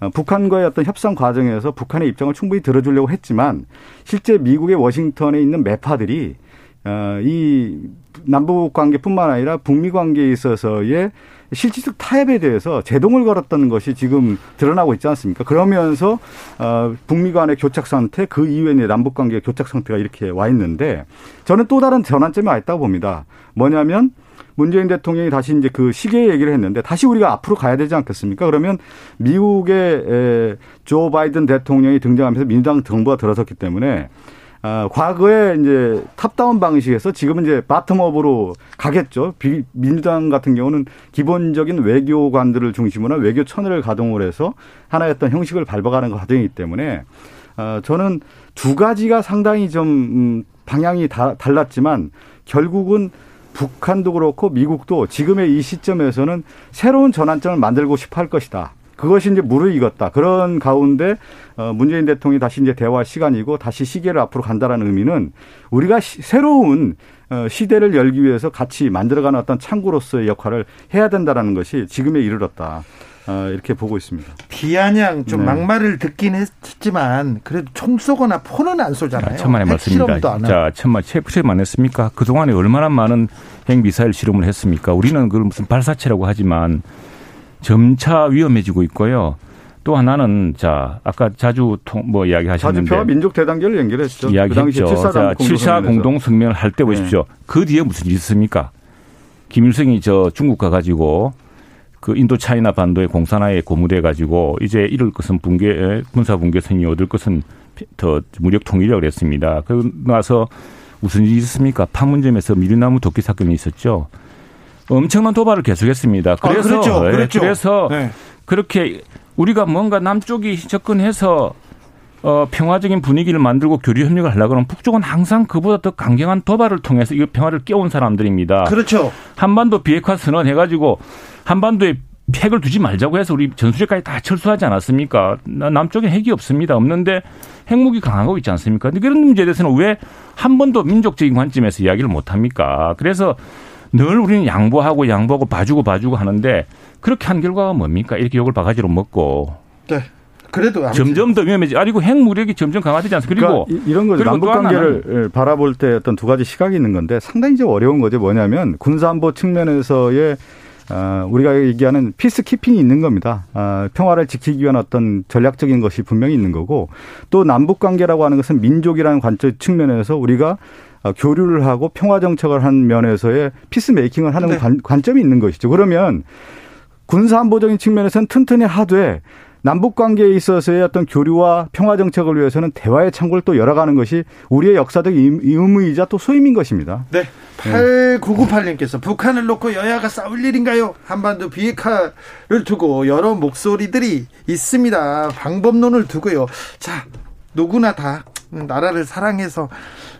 어, 북한과의 어떤 협상 과정에서 북한의 입장을 충분히 들어주려고 했지만 실제 미국의 워싱턴에 있는 매파들이 어, 이 남북 관계뿐만 아니라 북미 관계에 있어서의 실질적 타협에 대해서 제동을 걸었다는 것이 지금 드러나고 있지 않습니까? 그러면서 어, 북미 간의 교착 상태, 그 이후에 남북 관계의 교착 상태가 이렇게 와 있는데 저는 또 다른 전환점이 와 있다고 봅니다. 뭐냐면 문재인 대통령이 다시 이제 그 시계 얘기를 했는데 다시 우리가 앞으로 가야 되지 않겠습니까? 그러면 미국의 조 바이든 대통령이 등장하면서 민주당 정부가 들어섰기 때문에 아, 과거에 이제 top-down 방식에서 지금은 이제 bottom-up으로 가겠죠. 비, 민주당 같은 경우는 기본적인 외교관들을 중심으로 외교 천을 가동을 해서 하나의 어떤 형식을 밟아가는 과정이기 때문에 어, 저는 두 가지가 상당히 좀 음, 방향이 다, 달랐지만 결국은 북한도 그렇고 미국도 지금의 이 시점에서는 새로운 전환점을 만들고 싶어 할 것이다. 그것이 이제 무르익었다. 그런 가운데 어 문재인 대통령이 다시 이제 대화 시간이고 다시 시계를 앞으로 간다라는 의미는 우리가 시, 새로운 어 시대를 열기 위해서 같이 만들어가는 어떤 창구로서의 역할을 해야 된다라는 것이 지금에 이르렀다. 어, 이렇게 보고 있습니다. 비아냥 좀 네. 막말을 듣긴 했지만 그래도 총 쏘거나 포는 안 쏘잖아요. 천만의 말씀입니다. 자, 천만 체프만 했습니까? 그 동안에 얼마나 많은 핵 미사일 실험을 했습니까? 우리는 그걸 무슨 발사체라고 하지만 점차 위험해지고 있고요. 또 하나는 자 아까 자주 통, 뭐 이야기하셨는데 자주표와 민족 대단결을 연결했죠. 이야기했죠. 그 자 7사 공동 성명을 할 때 보십시오. 네. 그 뒤에 무슨 일이 있습니까? 김일성이 저 중국 가 가지고 그 인도 차이나 반도의 공산화에 고무돼 가지고 이제 이럴 것은 붕괴 군사 붕괴선이 얻을 것은 더 무력 통일이라고 그랬습니다. 그러고 나서 무슨 일이 있었습니까? 판문점에서 미리나무 도끼 사건이 있었죠. 엄청난 도발을 계속했습니다. 아, 그래서 아, 그랬죠. 네, 그랬죠. 그래서 네. 그렇게 우리가 뭔가 남쪽이 접근해서 어, 평화적인 분위기를 만들고 교류 협력을 하려고 하면 북쪽은 항상 그보다 더 강경한 도발을 통해서 이 평화를 깨운 사람들입니다. 그렇죠. 한반도 비핵화 선언 해가지고 한반도에 핵을 두지 말자고 해서 우리 전술핵까지 다 철수하지 않았습니까? 남쪽에 핵이 없습니다. 없는데 핵무기 강하고 있지 않습니까? 근데 그런 문제에 대해서는 왜 한 번도 민족적인 관점에서 이야기를 못 합니까? 그래서 늘 우리는 양보하고 양보하고 봐주고 봐주고 하는데 그렇게 한 결과가 뭡니까? 이렇게 욕을 바가지로 먹고. 네. 그래도 점점 더 위험해지. 아니고 핵 무력이 점점 강화되지 않습니까? 그리고 그러니까 이런 거죠. 남북 관계를 바라볼 때 어떤 두 가지 시각이 있는 건데 상당히 좀 어려운 거죠. 뭐냐면 군사안보 측면에서의 어, 우리가 얘기하는 peace keeping이 있는 겁니다. 어, 평화를 지키기 위한 어떤 전략적인 것이 분명히 있는 거고 또 남북 관계라고 하는 것은 민족이라는 관점 측면에서 우리가 어, 교류를 하고 평화 정책을 한 면에서의 peace making을 하는 네. 관, 관점이 있는 것이죠. 그러면 군사 안보적인 측면에서는 튼튼히 하되 남북 관계에 있어서의 어떤 교류와 평화 정책을 위해서는 대화의 창구를 또 열어가는 것이 우리의 역사적 의무이자 또 소임인 것입니다. 네. 8998님께서 북한을 놓고 여야가 싸울 일인가요? 한반도 비핵화를 두고 여러 목소리들이 있습니다. 방법론을 두고요. 자, 누구나 다 나라를 사랑해서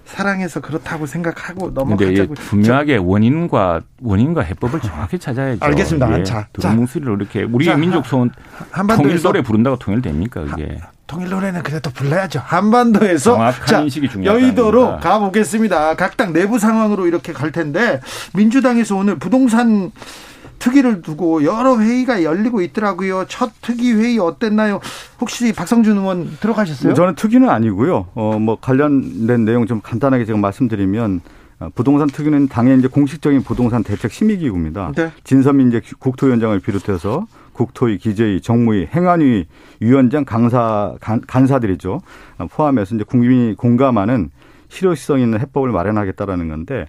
사랑해서 그렇다고 생각하고 넘어가자고. 분명하게 원인과 원인과 해법을 정확히 찾아야죠. 알겠습니다. 예. 자, 두루뭉술로 이렇게 우리 자, 민족 소원 통일 노래 부른다고 통일됩니까 그게? 통일 노래는 그래도 불러야죠. 한반도에서 정확한 자. 여의도로 가보겠습니다. 각 당 내부 상황으로 이렇게 갈 텐데 민주당에서 오늘 부동산 특위를 두고 여러 회의가 열리고 있더라고요. 첫 특위 회의 어땠나요? 혹시 박성준 의원 들어가셨어요? 저는 특위는 아니고요. 어, 뭐 관련된 내용 좀 간단하게 제가 말씀드리면 어, 부동산 특위는 당의 이제 공식적인 부동산 대책 심의기구입니다. 네. 진선민 이제 국토위원장을 비롯해서 국토위, 기재위, 정무위, 행안위 위원장, 강사 간, 간사들이죠. 어, 포함해서 이제 국민이 공감하는 실효성 있는 해법을 마련하겠다라는 건데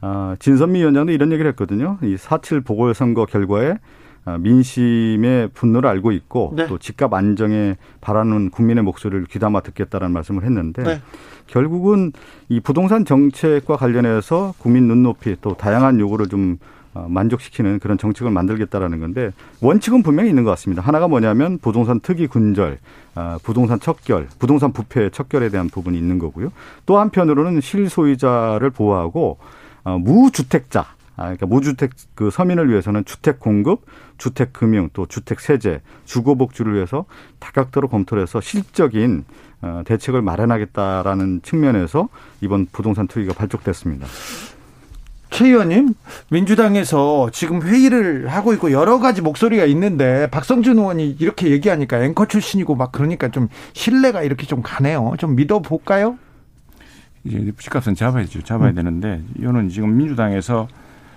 어, 진선미 위원장도 이런 얘기를 했거든요. 이4.7 보궐선거 결과에 어, 민심의 분노를 알고 있고 네. 또 집값 안정에 바라는 국민의 목소리를 귀담아 듣겠다라는 말씀을 했는데 네. 결국은 이 부동산 정책과 관련해서 국민 눈높이 또 다양한 요구를 좀 어, 만족시키는 그런 정책을 만들겠다라는 건데 원칙은 분명히 있는 것 같습니다. 하나가 뭐냐면 부동산 특이 군절, 어, 부동산 척결, 부동산 부패 척결에 대한 부분이 있는 거고요. 또 한편으로는 실소유자를 보호하고 어, 무주택자 아, 그러니까 무주택 그 서민을 위해서는 주택 공급, 주택 금융, 또 주택 세제, 주거 복지를 위해서 다각도로 검토를 해서 실적인 어, 대책을 마련하겠다라는 측면에서 이번 부동산 투기가 발족됐습니다. 최 의원님, 민주당에서 지금 회의를 하고 있고 여러 가지 목소리가 있는데 박성준 의원이 이렇게 얘기하니까 앵커 출신이고 막 그러니까 좀 신뢰가 이렇게 좀 가네요. 좀 믿어볼까요? 이제 집값은 잡아야죠. 잡아야 음. 되는데 이거는 지금 민주당에서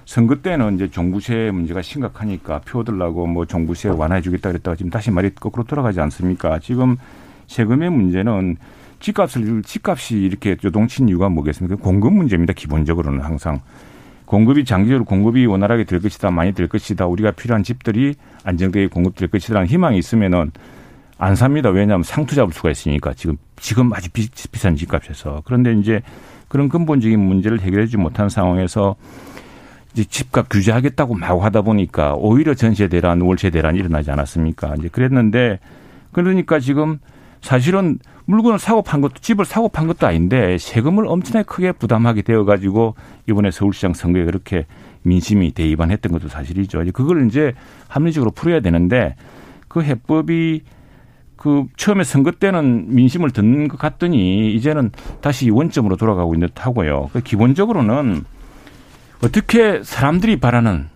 선거 때는 이제 종부세 문제가 심각하니까 표 얻으려고 뭐 종부세 완화해 주겠다 그랬다가 지금 다시 말이 거꾸로 돌아가지 않습니까? 지금 세금의 문제는 집값을 집값이 이렇게 요동친 이유가 뭐겠습니까? 공급 문제입니다. 기본적으로는 항상 공급이 장기적으로 공급이 원활하게 될 것이다, 많이 될 것이다, 우리가 필요한 집들이 안정되게 공급될 것이라는 희망이 있으면은 안 삽니다. 왜냐하면 상투 잡을 수가 있으니까 지금 지금 아주 비, 비싼 집값에서 그런데 이제 그런 근본적인 문제를 해결하지 못한 상황에서 이제 집값 규제하겠다고 막 하다 보니까 오히려 전세 대란, 월세 대란이 일어나지 않았습니까? 이제 그랬는데 그러니까 지금 사실은 물건을 사고 판 것도 집을 사고 판 것도 아닌데 세금을 엄청나게 크게 부담하게 되어 가지고 이번에 서울시장 선거에 그렇게 민심이 대입안했던 것도 사실이죠. 그걸 이제 합리적으로 풀어야 되는데 그 해법이 그 처음에 선거 때는 민심을 듣는 것 같더니 이제는 다시 원점으로 돌아가고 있는 듯하고요. 그 기본적으로는 어떻게 사람들이 바라는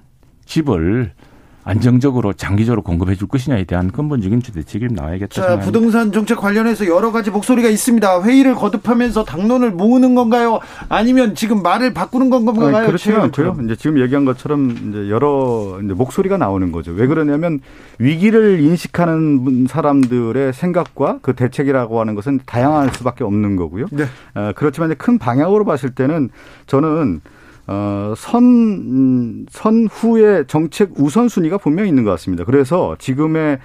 집을 안정적으로 장기적으로 공급해 줄 것이냐에 대한 근본적인 대책이 나와야겠다. 자, 부동산 정책 관련해서 여러 가지 목소리가 있습니다. 회의를 거듭하면서 당론을 모으는 건가요? 아니면 지금 말을 바꾸는 건가요? 아니, 그렇지 않고요. 이제 지금 얘기한 것처럼 이제 여러 이제 목소리가 나오는 거죠. 왜 그러냐면 위기를 인식하는 사람들의 생각과 그 대책이라고 하는 것은 다양할 수밖에 없는 거고요. 네. 어, 그렇지만 이제 큰 방향으로 봤을 때는 저는 어, 선, 선 후의 정책 우선순위가 분명히 있는 것 같습니다. 그래서 지금의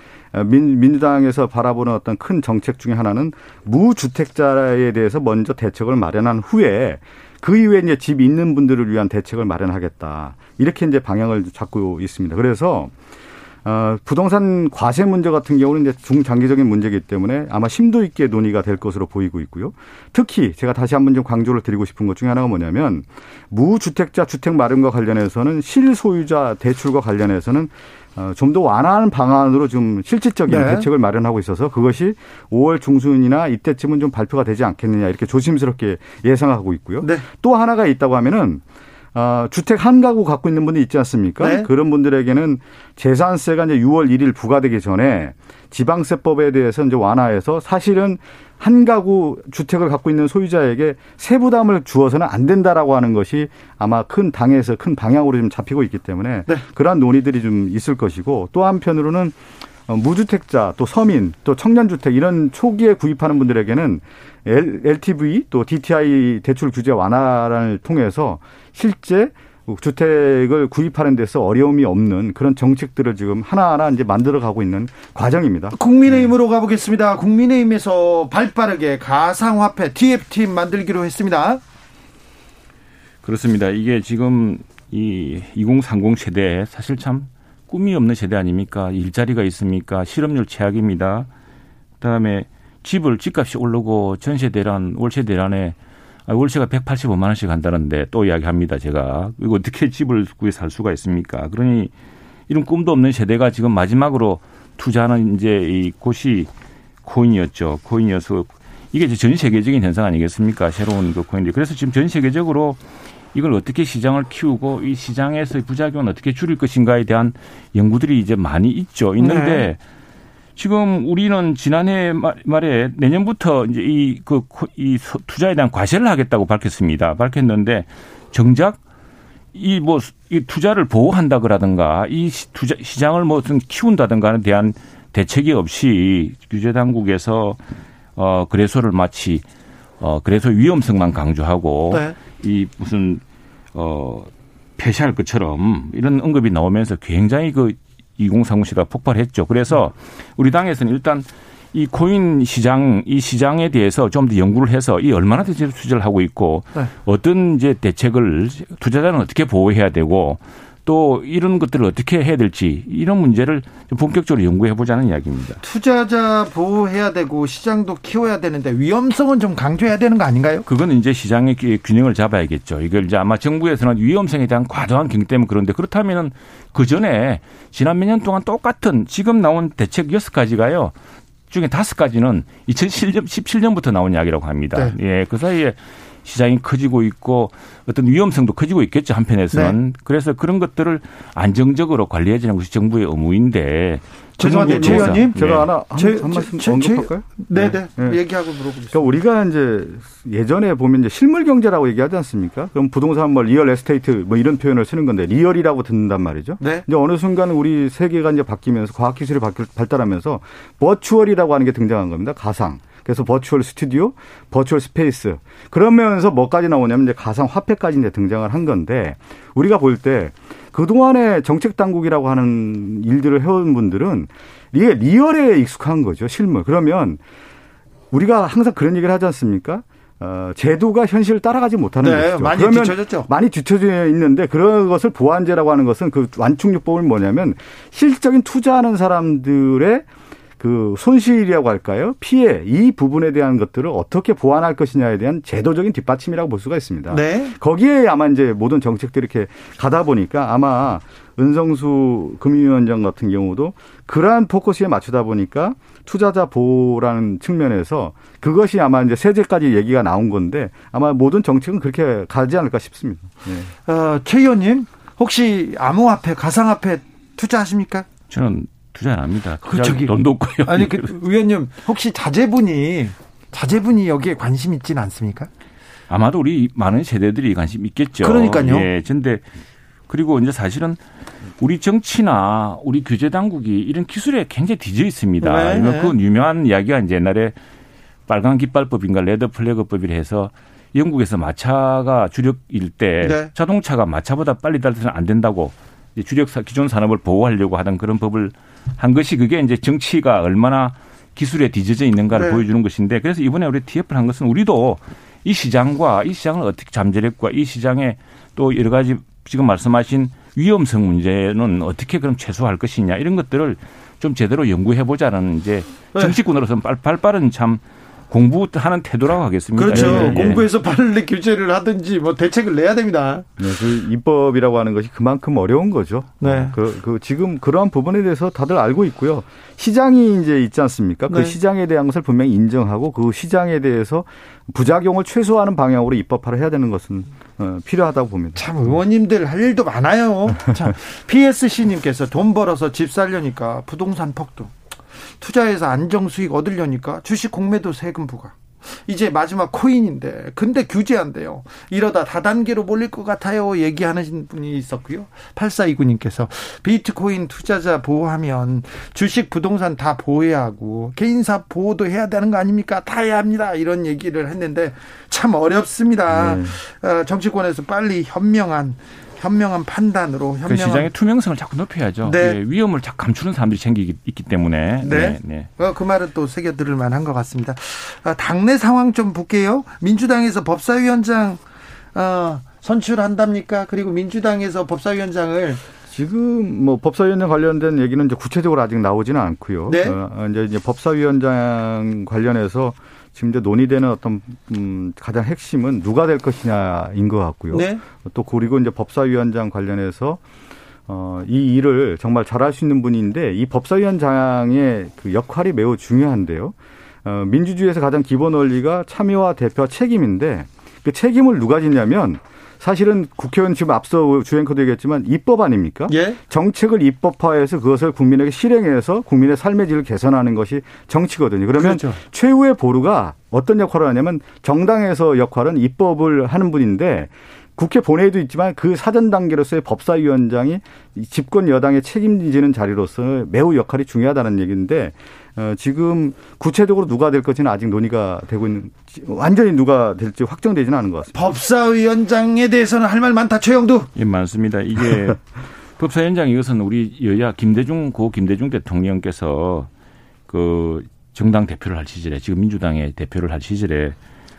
민, 민주당에서 바라보는 어떤 큰 정책 중에 하나는 무주택자에 대해서 먼저 대책을 마련한 후에 그 이후에 이제 집 있는 분들을 위한 대책을 마련하겠다. 이렇게 이제 방향을 잡고 있습니다. 그래서 어, 부동산 과세 문제 같은 경우는 이제 중장기적인 문제이기 때문에 아마 심도 있게 논의가 될 것으로 보이고 있고요. 특히 제가 다시 한번 좀 강조를 드리고 싶은 것 중에 하나가 뭐냐면 무주택자 주택 마련과 관련해서는 실소유자 대출과 관련해서는 어, 좀더 완화하는 방안으로 좀 실질적인 네. 대책을 마련하고 있어서 그것이 5월 중순이나 이때쯤은 좀 발표가 되지 않겠느냐 이렇게 조심스럽게 예상하고 있고요. 네. 또 하나가 있다고 하면은 어, 주택 한 가구 갖고 있는 분이 있지 않습니까? 네. 그런 분들에게는 재산세가 이제 6월 1일 부과되기 전에 지방세법에 대해서 이제 완화해서 사실은 한 가구 주택을 갖고 있는 소유자에게 세부담을 주어서는 안 된다라고 하는 것이 아마 큰 당에서 큰 방향으로 좀 잡히고 있기 때문에 네. 그러한 논의들이 좀 있을 것이고 또 한편으로는 어, 무주택자 또 서민 또 청년주택 이런 초기에 구입하는 분들에게는 LTV 또 DTI 대출 규제 완화를 통해서 실제 주택을 구입하는 데서 어려움이 없는 그런 정책들을 지금 하나하나 이제 만들어 가고 있는 과정입니다. 국민의힘으로 네. 가보겠습니다. 국민의힘에서 발 빠르게 가상화폐 TFT 만들기로 했습니다. 그렇습니다. 이게 지금 이 2030 세대 사실 참 꿈이 없는 세대 아닙니까? 일자리가 있습니까? 실업률 최악입니다. 그다음에 집을 집값이 오르고 전세 대란, 월세 대란에 아, 월세가 185만 원씩 한다는데 또 이야기합니다. 제가 이거 어떻게 집을 구해 살 수가 있습니까? 그러니 이런 꿈도 없는 세대가 지금 마지막으로 투자하는 이제 이 곳이 코인이었죠. 코인이어서 이게 이제 전 세계적인 현상 아니겠습니까? 새로운 그 코인들. 그래서 지금 전 세계적으로 이걸 어떻게 시장을 키우고 이 시장에서의 부작용은 어떻게 줄일 것인가에 대한 연구들이 이제 많이 있죠. 있는데 네. 지금 우리는 지난해 말에 내년부터 이제 이, 그, 이 투자에 대한 과세를 하겠다고 밝혔습니다. 밝혔는데 정작 이 뭐, 이 투자를 보호한다 그라든가 이 투자, 시장을 무슨 키운다든가에 대한 대책이 없이 규제 당국에서 어, 거래소를 마치 어, 그래서 위험성만 강조하고 네. 이 무슨 어 폐쇄할 것처럼 이런 언급이 나오면서 굉장히 그 2030 시대가 폭발했죠. 그래서 우리 당에서는 일단 이 코인 시장 이 시장에 대해서 좀 더 연구를 해서 이 얼마나 대체 투자를 하고 있고 네. 어떤 이제 대책을 투자자는 어떻게 보호해야 되고 또 이런 것들을 어떻게 해야 될지 이런 문제를 좀 본격적으로 연구해 보자는 이야기입니다. 투자자 보호해야 되고 시장도 키워야 되는데 위험성은 좀 강조해야 되는 거 아닌가요? 그건 이제 시장의 균형을 잡아야겠죠. 이걸 이제 아마 정부에서는 위험성에 대한 과도한 경기 때문에 그런데 그렇다면은 그 전에 지난 몇 년 동안 똑같은 지금 나온 대책 여섯 가지가요. 중에 다섯 가지는 2017년, 17년부터 나온 이야기라고 합니다. 네. 예, 그 사이에 시장이 커지고 있고 어떤 위험성도 커지고 있겠죠 한편에서는 네. 그래서 그런 것들을 안정적으로 관리해 주는 것이 정부의 의무인데 죄송한데 최 의원님 제가 네. 하나 한, 한 말씀 제, 언급할까요? 네네 네. 네. 얘기하고 물어보겠습니다. 그러니까 우리가 이제 예전에 보면 이제 실물 경제라고 얘기하지 않습니까? 그럼 부동산 뭐 real estate 뭐 이런 표현을 쓰는 건데 real이라고 듣는단 말이죠. 네. 이제 어느 순간 우리 세계가 이제 바뀌면서 과학 기술이 발달하면서 virtual이라고 하는 게 등장한 겁니다. 가상. 그래서 virtual studio, virtual space. 그러면서 뭐까지 나오냐면 이제 가상 화폐까지 이제 등장을 한 건데 우리가 볼 때 그동안에 정책 당국이라고 하는 일들을 해온 분들은 이게 리얼에 익숙한 거죠. 실물. 그러면 우리가 항상 그런 얘기를 하지 않습니까? 어, 제도가 현실을 따라가지 못하는 네, 것이죠. 많이 그러면 뒤쳐졌죠. 많이 뒤쳐져 있는데 그런 것을 보완제라고 하는 것은 그 완충요법은 뭐냐면 실적인 투자하는 사람들의 그 손실이라고 할까요? 피해 이 부분에 대한 것들을 어떻게 보완할 것이냐에 대한 제도적인 뒷받침이라고 볼 수가 있습니다. 네. 거기에 아마 이제 모든 정책들이 이렇게 가다 보니까 아마 은성수 금융위원장 같은 경우도 그러한 포커스에 맞추다 보니까 투자자 보호라는 측면에서 그것이 아마 이제 세제까지 얘기가 나온 건데 아마 모든 정책은 그렇게 가지 않을까 싶습니다. 네. 어, 최 의원님 혹시 암호화폐, 가상화폐 투자하십니까? 저는 투자 안 합니다. 그 저기 돈도 없고요. 아니 그 의원님 혹시 자제분이 자제분이 여기에 관심 있지는 않습니까? 아마도 우리 많은 세대들이 관심 있겠죠. 그러니까요. 예. 근데 그리고 이제 사실은 우리 정치나 우리 규제 당국이 이런 기술에 굉장히 뒤져 있습니다. 네. 그 유명한 이야기가 이제 옛날에 빨간 깃발법인가 레드 플래그법이라 해서 영국에서 마차가 주력일 때 네. 자동차가 마차보다 빨리 달려서는 안 된다고 주력 기존 산업을 보호하려고 하던 그런 법을 한 것이 그게 이제 정치가 얼마나 기술에 뒤져져 있는가를 네. 보여주는 것인데 그래서 이번에 우리 TF를 한 것은 우리도 이 시장과 이 시장을 어떻게 잠재력과 이 시장에 또 여러 가지 지금 말씀하신 위험성 문제는 어떻게 그럼 최소화할 것이냐 이런 것들을 좀 제대로 연구해 보자는 이제 네. 정치꾼으로서 발빠른 참 공부하는 태도라고 하겠습니다. 그렇죠. 예, 예. 공부해서 빨리 규제를 하든지 뭐 대책을 내야 됩니다. 네, 그 입법이라고 하는 것이 그만큼 어려운 거죠. 네. 그, 그 지금 그러한 부분에 대해서 다들 알고 있고요. 시장이 이제 있지 않습니까? 그 네. 시장에 대한 것을 분명히 인정하고 그 시장에 대해서 부작용을 최소화하는 방향으로 입법화를 해야 되는 것은 어, 필요하다고 봅니다. 참 의원님들 할 일도 많아요. 참 PSC님께서 돈 벌어서 집 살려니까 부동산 폭등. 투자해서 안정 수익 얻으려니까 주식 공매도 세금 부과. 이제 마지막 코인인데 근데 규제한대요. 이러다 다단계로 몰릴 것 같아요. 얘기하는 분이 있었고요. 8429님께서 비트코인 투자자 보호하면 주식 부동산 다 보호해야 하고 개인사 보호도 해야 되는 거 아닙니까? 다 해야 합니다. 이런 얘기를 했는데 참 어렵습니다. 네. 어, 정치권에서 빨리 현명한 현명한 판단으로 현명한 그 시장의 투명성을 자꾸 높여야죠. 네. 예, 위험을 자꾸 감추는 사람들이 생기기 있기 때문에. 네. 네. 네. 어, 그 말은 또 새겨 들을 만한 것 같습니다. 아, 당내 상황 좀 볼게요. 민주당에서 법사위원장 어, 선출한답니까? 그리고 민주당에서 법사위원장을 지금 뭐 법사위원장 관련된 얘기는 이제 구체적으로 아직 나오지는 않고요. 네. 어, 이제, 이제 법사위원장 관련해서 지금 이제 논의되는 어떤 음 가장 핵심은 누가 될 것이냐인 것 같고요. 네. 또 그리고 이제 법사위원장 관련해서 어, 이 일을 정말 잘할 수 있는 분인데 이 법사위원장의 그 역할이 매우 중요한데요. 어, 민주주의에서 가장 기본 원리가 참여와 대표 책임인데 그 책임을 누가 지냐면 사실은 국회의원 지금 앞서 주행커도 얘기했지만 입법 아닙니까? 예? 정책을 입법화해서 그것을 국민에게 실행해서 국민의 삶의 질을 개선하는 것이 정치거든요. 그러면 그렇죠. 최후의 보루가 어떤 역할을 하냐면 정당에서 역할은 입법을 하는 분인데 국회 본회의도 있지만 그 사전 단계로서의 법사위원장이 집권 여당의 책임지는 자리로서 매우 역할이 중요하다는 얘기인데 어, 지금 구체적으로 누가 될 것지는 아직 논의가 되고 있는 완전히 누가 될지 확정되지는 않은 것 같습니다. 법사위원장에 대해서는 할 말 많다 최영두. 예 많습니다. 이게 법사위원장 이것은 우리 여야 김대중 고 김대중 대통령께서 그 정당 대표를 할 시절에 지금 민주당의 대표를 할 시절에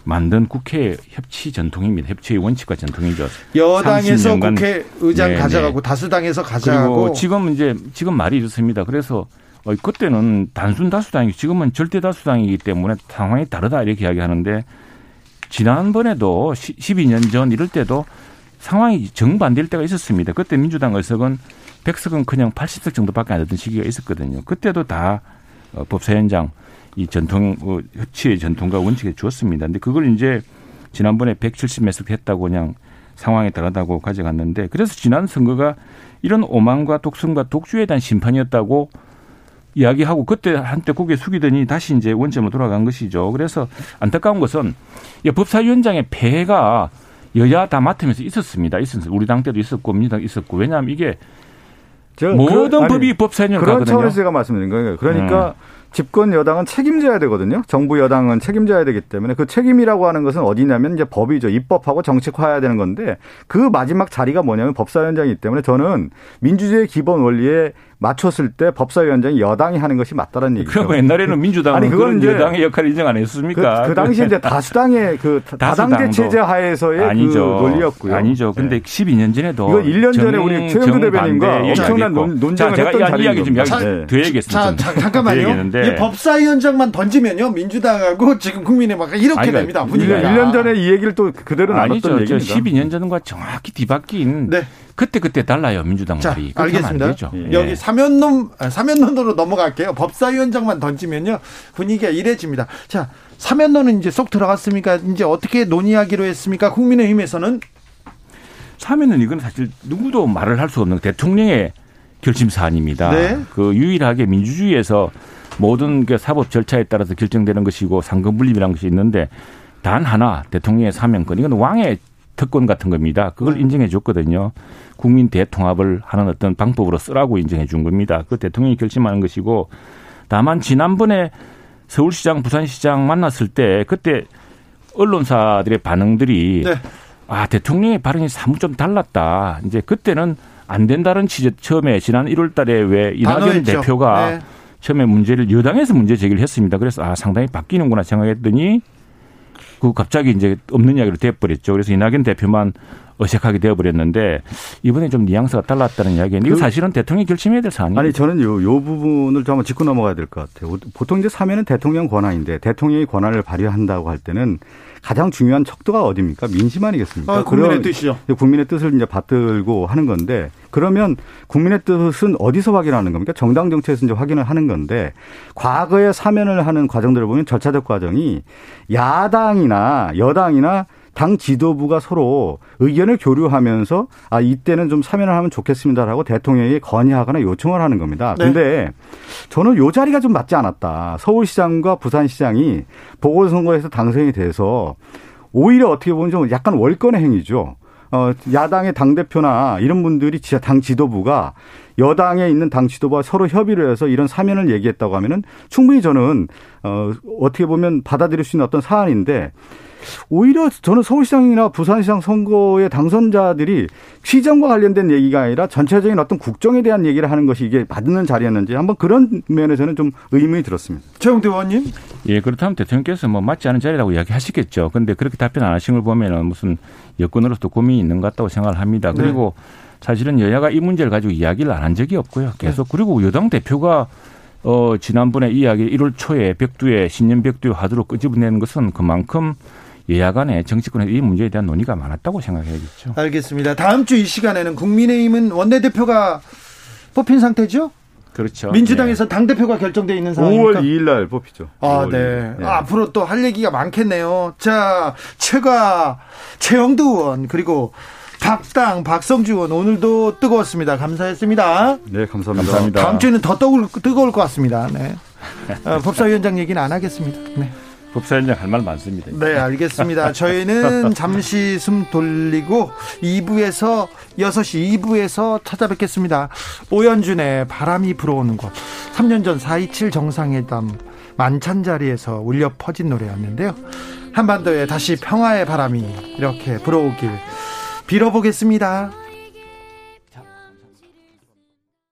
만든 국회 협치 전통입니다. 협치의 원칙과 전통이죠. 여당에서 국회의장 네, 가져가고 네. 다수당에서 가져가고 그리고 지금 이제 지금 말이 이렇습니다. 그래서 어, 그때는 단순 다수당이고 지금은 절대 다수당이기 때문에 상황이 다르다 이렇게 이야기하는데 지난번에도 12년 전 이럴 때도 상황이 정반대일 때가 있었습니다. 그때 민주당 의석은 100석은 그냥 80석 정도밖에 안 되던 시기가 있었거든요. 그때도 다 어, 법사위원장 이 전통 어, 협치의 전통과 원칙에 주었습니다. 근데 그걸 이제 지난번에 170몇 석 했다고 그냥 상황에 따르다고 가져갔는데 그래서 지난 선거가 이런 오만과 독선과 독주에 대한 심판이었다고 이야기하고 그때 한때 고개 숙이더니 다시 이제 원점으로 돌아간 것이죠. 그래서 안타까운 것은 법사위원장의 폐해가 여야 다 맡으면서 있었습니다. 있었어요. 우리 당 때도 있었고 민주당 있었고 왜냐하면 이게 모든 그, 법이 법사위원장 그런 차원에서 제가 말씀드린 거예요. 그러니까 음. 집권 여당은 책임져야 되거든요. 정부 여당은 책임져야 되기 때문에 그 책임이라고 하는 것은 어디냐면 이제 법이죠. 입법하고 정책화해야 되는 건데 그 마지막 자리가 뭐냐면 법사위원장이기 때문에 저는 민주주의 기본 원리에 맞췄을 때 법사위원장이 여당이 하는 것이 맞다는 얘기죠. 그럼 옛날에는 민주당은 아니 그건 이제 여당의 역할을 인정 안 했습니까? 그, 그 당시 이제 다수당의 그 다당제 체제 하에서의 아니죠. 그 논리였고요. 아니죠. 근데 네. 12년 전에도 이거 1년 전에 우리 최영두 대변인과 엄청난 논, 논쟁을 자, 제가 했던 이야기 좀 이야기. 자, 잠깐만요. 이 법사위원장만 던지면요 민주당하고 지금 국민의힘 이렇게 아니, 됩니다. 분위기가. 1년 전에 이 얘기를 또 그대로 나눴던 얘기입니다. 12년 전과 정확히 뒤바뀐 네. 그때 그때 달라요 민주당 자, 말이. 알겠습니다. 예. 여기 사면론 아, 사면론으로 넘어갈게요. 법사위원장만 던지면요 분위기가 이래집니다. 자 사면론은 이제 쏙 들어갔습니까? 이제 어떻게 논의하기로 했습니까? 국민의힘에서는 사면은 이건 사실 누구도 말을 할 수 없는 대통령의 결심 사안입니다. 네. 그 유일하게 민주주의에서 모든 그 사법 절차에 따라서 결정되는 것이고 상금 분립이라는 것이 있는데 단 하나 대통령의 사면권 이건 왕의 특권 같은 겁니다. 그걸 네. 인정해 줬거든요. 국민 대통합을 하는 어떤 방법으로 쓰라고 인정해 준 겁니다. 그 대통령이 결심하는 것이고 다만 지난번에 서울시장, 부산시장 만났을 때 그때 언론사들의 반응들이 네. 아 대통령의 발언이 사뭇 좀 달랐다. 이제 그때는 안 된다는 취지 처음에 지난 1월 달에 왜 이낙연 대표가 네. 처음에 문제를 여당에서 문제 제기를 했습니다. 그래서 아 상당히 바뀌는구나 생각했더니 그 갑자기 이제 없는 이야기로 돼버렸죠. 그래서 이낙연 대표만 어색하게 되어버렸는데 이번에 좀 뉘앙스가 달랐다는 이야기인데 이거 그 사실은 대통령이 결심해야 될 사안이에요. 아니 저는 요, 요 부분을 좀 한번 짚고 넘어가야 될 것 같아요. 보통 이제 사면은 대통령 권한인데 대통령이 권한을 발휘한다고 할 때는 가장 중요한 척도가 어디입니까? 민심 아니겠습니까? 아, 국민의 뜻이죠. 국민의 뜻을 이제 받들고 하는 건데 그러면 국민의 뜻은 어디서 확인하는 겁니까? 정당 정책에서 이제 확인을 하는 건데 과거에 사면을 하는 과정들을 보면 절차적 과정이 야당이나 여당이나 당 지도부가 서로 의견을 교류하면서 아 이때는 좀 사면을 하면 좋겠습니다라고 대통령에게 건의하거나 요청을 하는 겁니다. 네. 근데 저는 요 자리가 좀 맞지 않았다. 서울시장과 부산시장이 보궐선거에서 당선이 돼서 오히려 어떻게 보면 좀 약간 월권의 행위죠. 어, 야당의 당대표나 이런 분들이 당 지도부가 여당에 있는 당 지도부와 서로 협의를 해서 이런 사면을 얘기했다고 하면은 충분히 저는 어, 어떻게 보면 받아들일 수 있는 어떤 사안인데 오히려 저는 서울시장이나 부산시장 선거의 당선자들이 시정과 관련된 얘기가 아니라 전체적인 어떤 국정에 대한 얘기를 하는 것이 이게 받는 자리였는지 한번 그런 면에서는 좀 의문이 들었습니다. 최영대 의원님. 예, 그렇다면 대통령께서 뭐 맞지 않은 자리라고 이야기하시겠죠. 근데 그렇게 답변 안 하신 걸 보면은 무슨 여권으로서 고민이 있는 것 같다고 생각을 합니다. 네. 그리고 네. 사실은 여야가 이 문제를 가지고 이야기를 안 한 적이 없고요. 계속 네. 그리고 여당 대표가 어, 지난번에 이야기 1월 초에 벽두에 신년 벽두에 화두로 끄집어내는 것은 그만큼 여야 간에 정치권의 이 문제에 대한 논의가 많았다고 생각해야겠죠. 알겠습니다. 다음 주 이 시간에는 국민의힘은 원내대표가 뽑힌 상태죠? 그렇죠. 민주당에서 네. 당 대표가 결정돼 있는 상황입니까? 5월 2일 날 뽑히죠. 아, 네. 네. 아, 앞으로 또 할 얘기가 많겠네요. 자, 최가 최영두 의원 그리고 박당 박성주 의원 오늘도 뜨거웠습니다. 감사했습니다. 네, 감사합니다. 감사합니다. 다음 주에는 더 뜨거울, 뜨거울 것 같습니다. 네. 어, 법사위원장 얘기는 안 하겠습니다. 네. 법사위원장 할 말 많습니다. 네, 알겠습니다. 저희는 잠시 숨 돌리고 2부에서 6시 2부에서 찾아뵙겠습니다. 오연준의 바람이 불어오는 곳. 3년 전 4.27 정상회담 만찬 자리에서 울려 퍼진 노래였는데요. 한반도에 다시 평화의 바람이 이렇게 불어오길 빌어보겠습니다.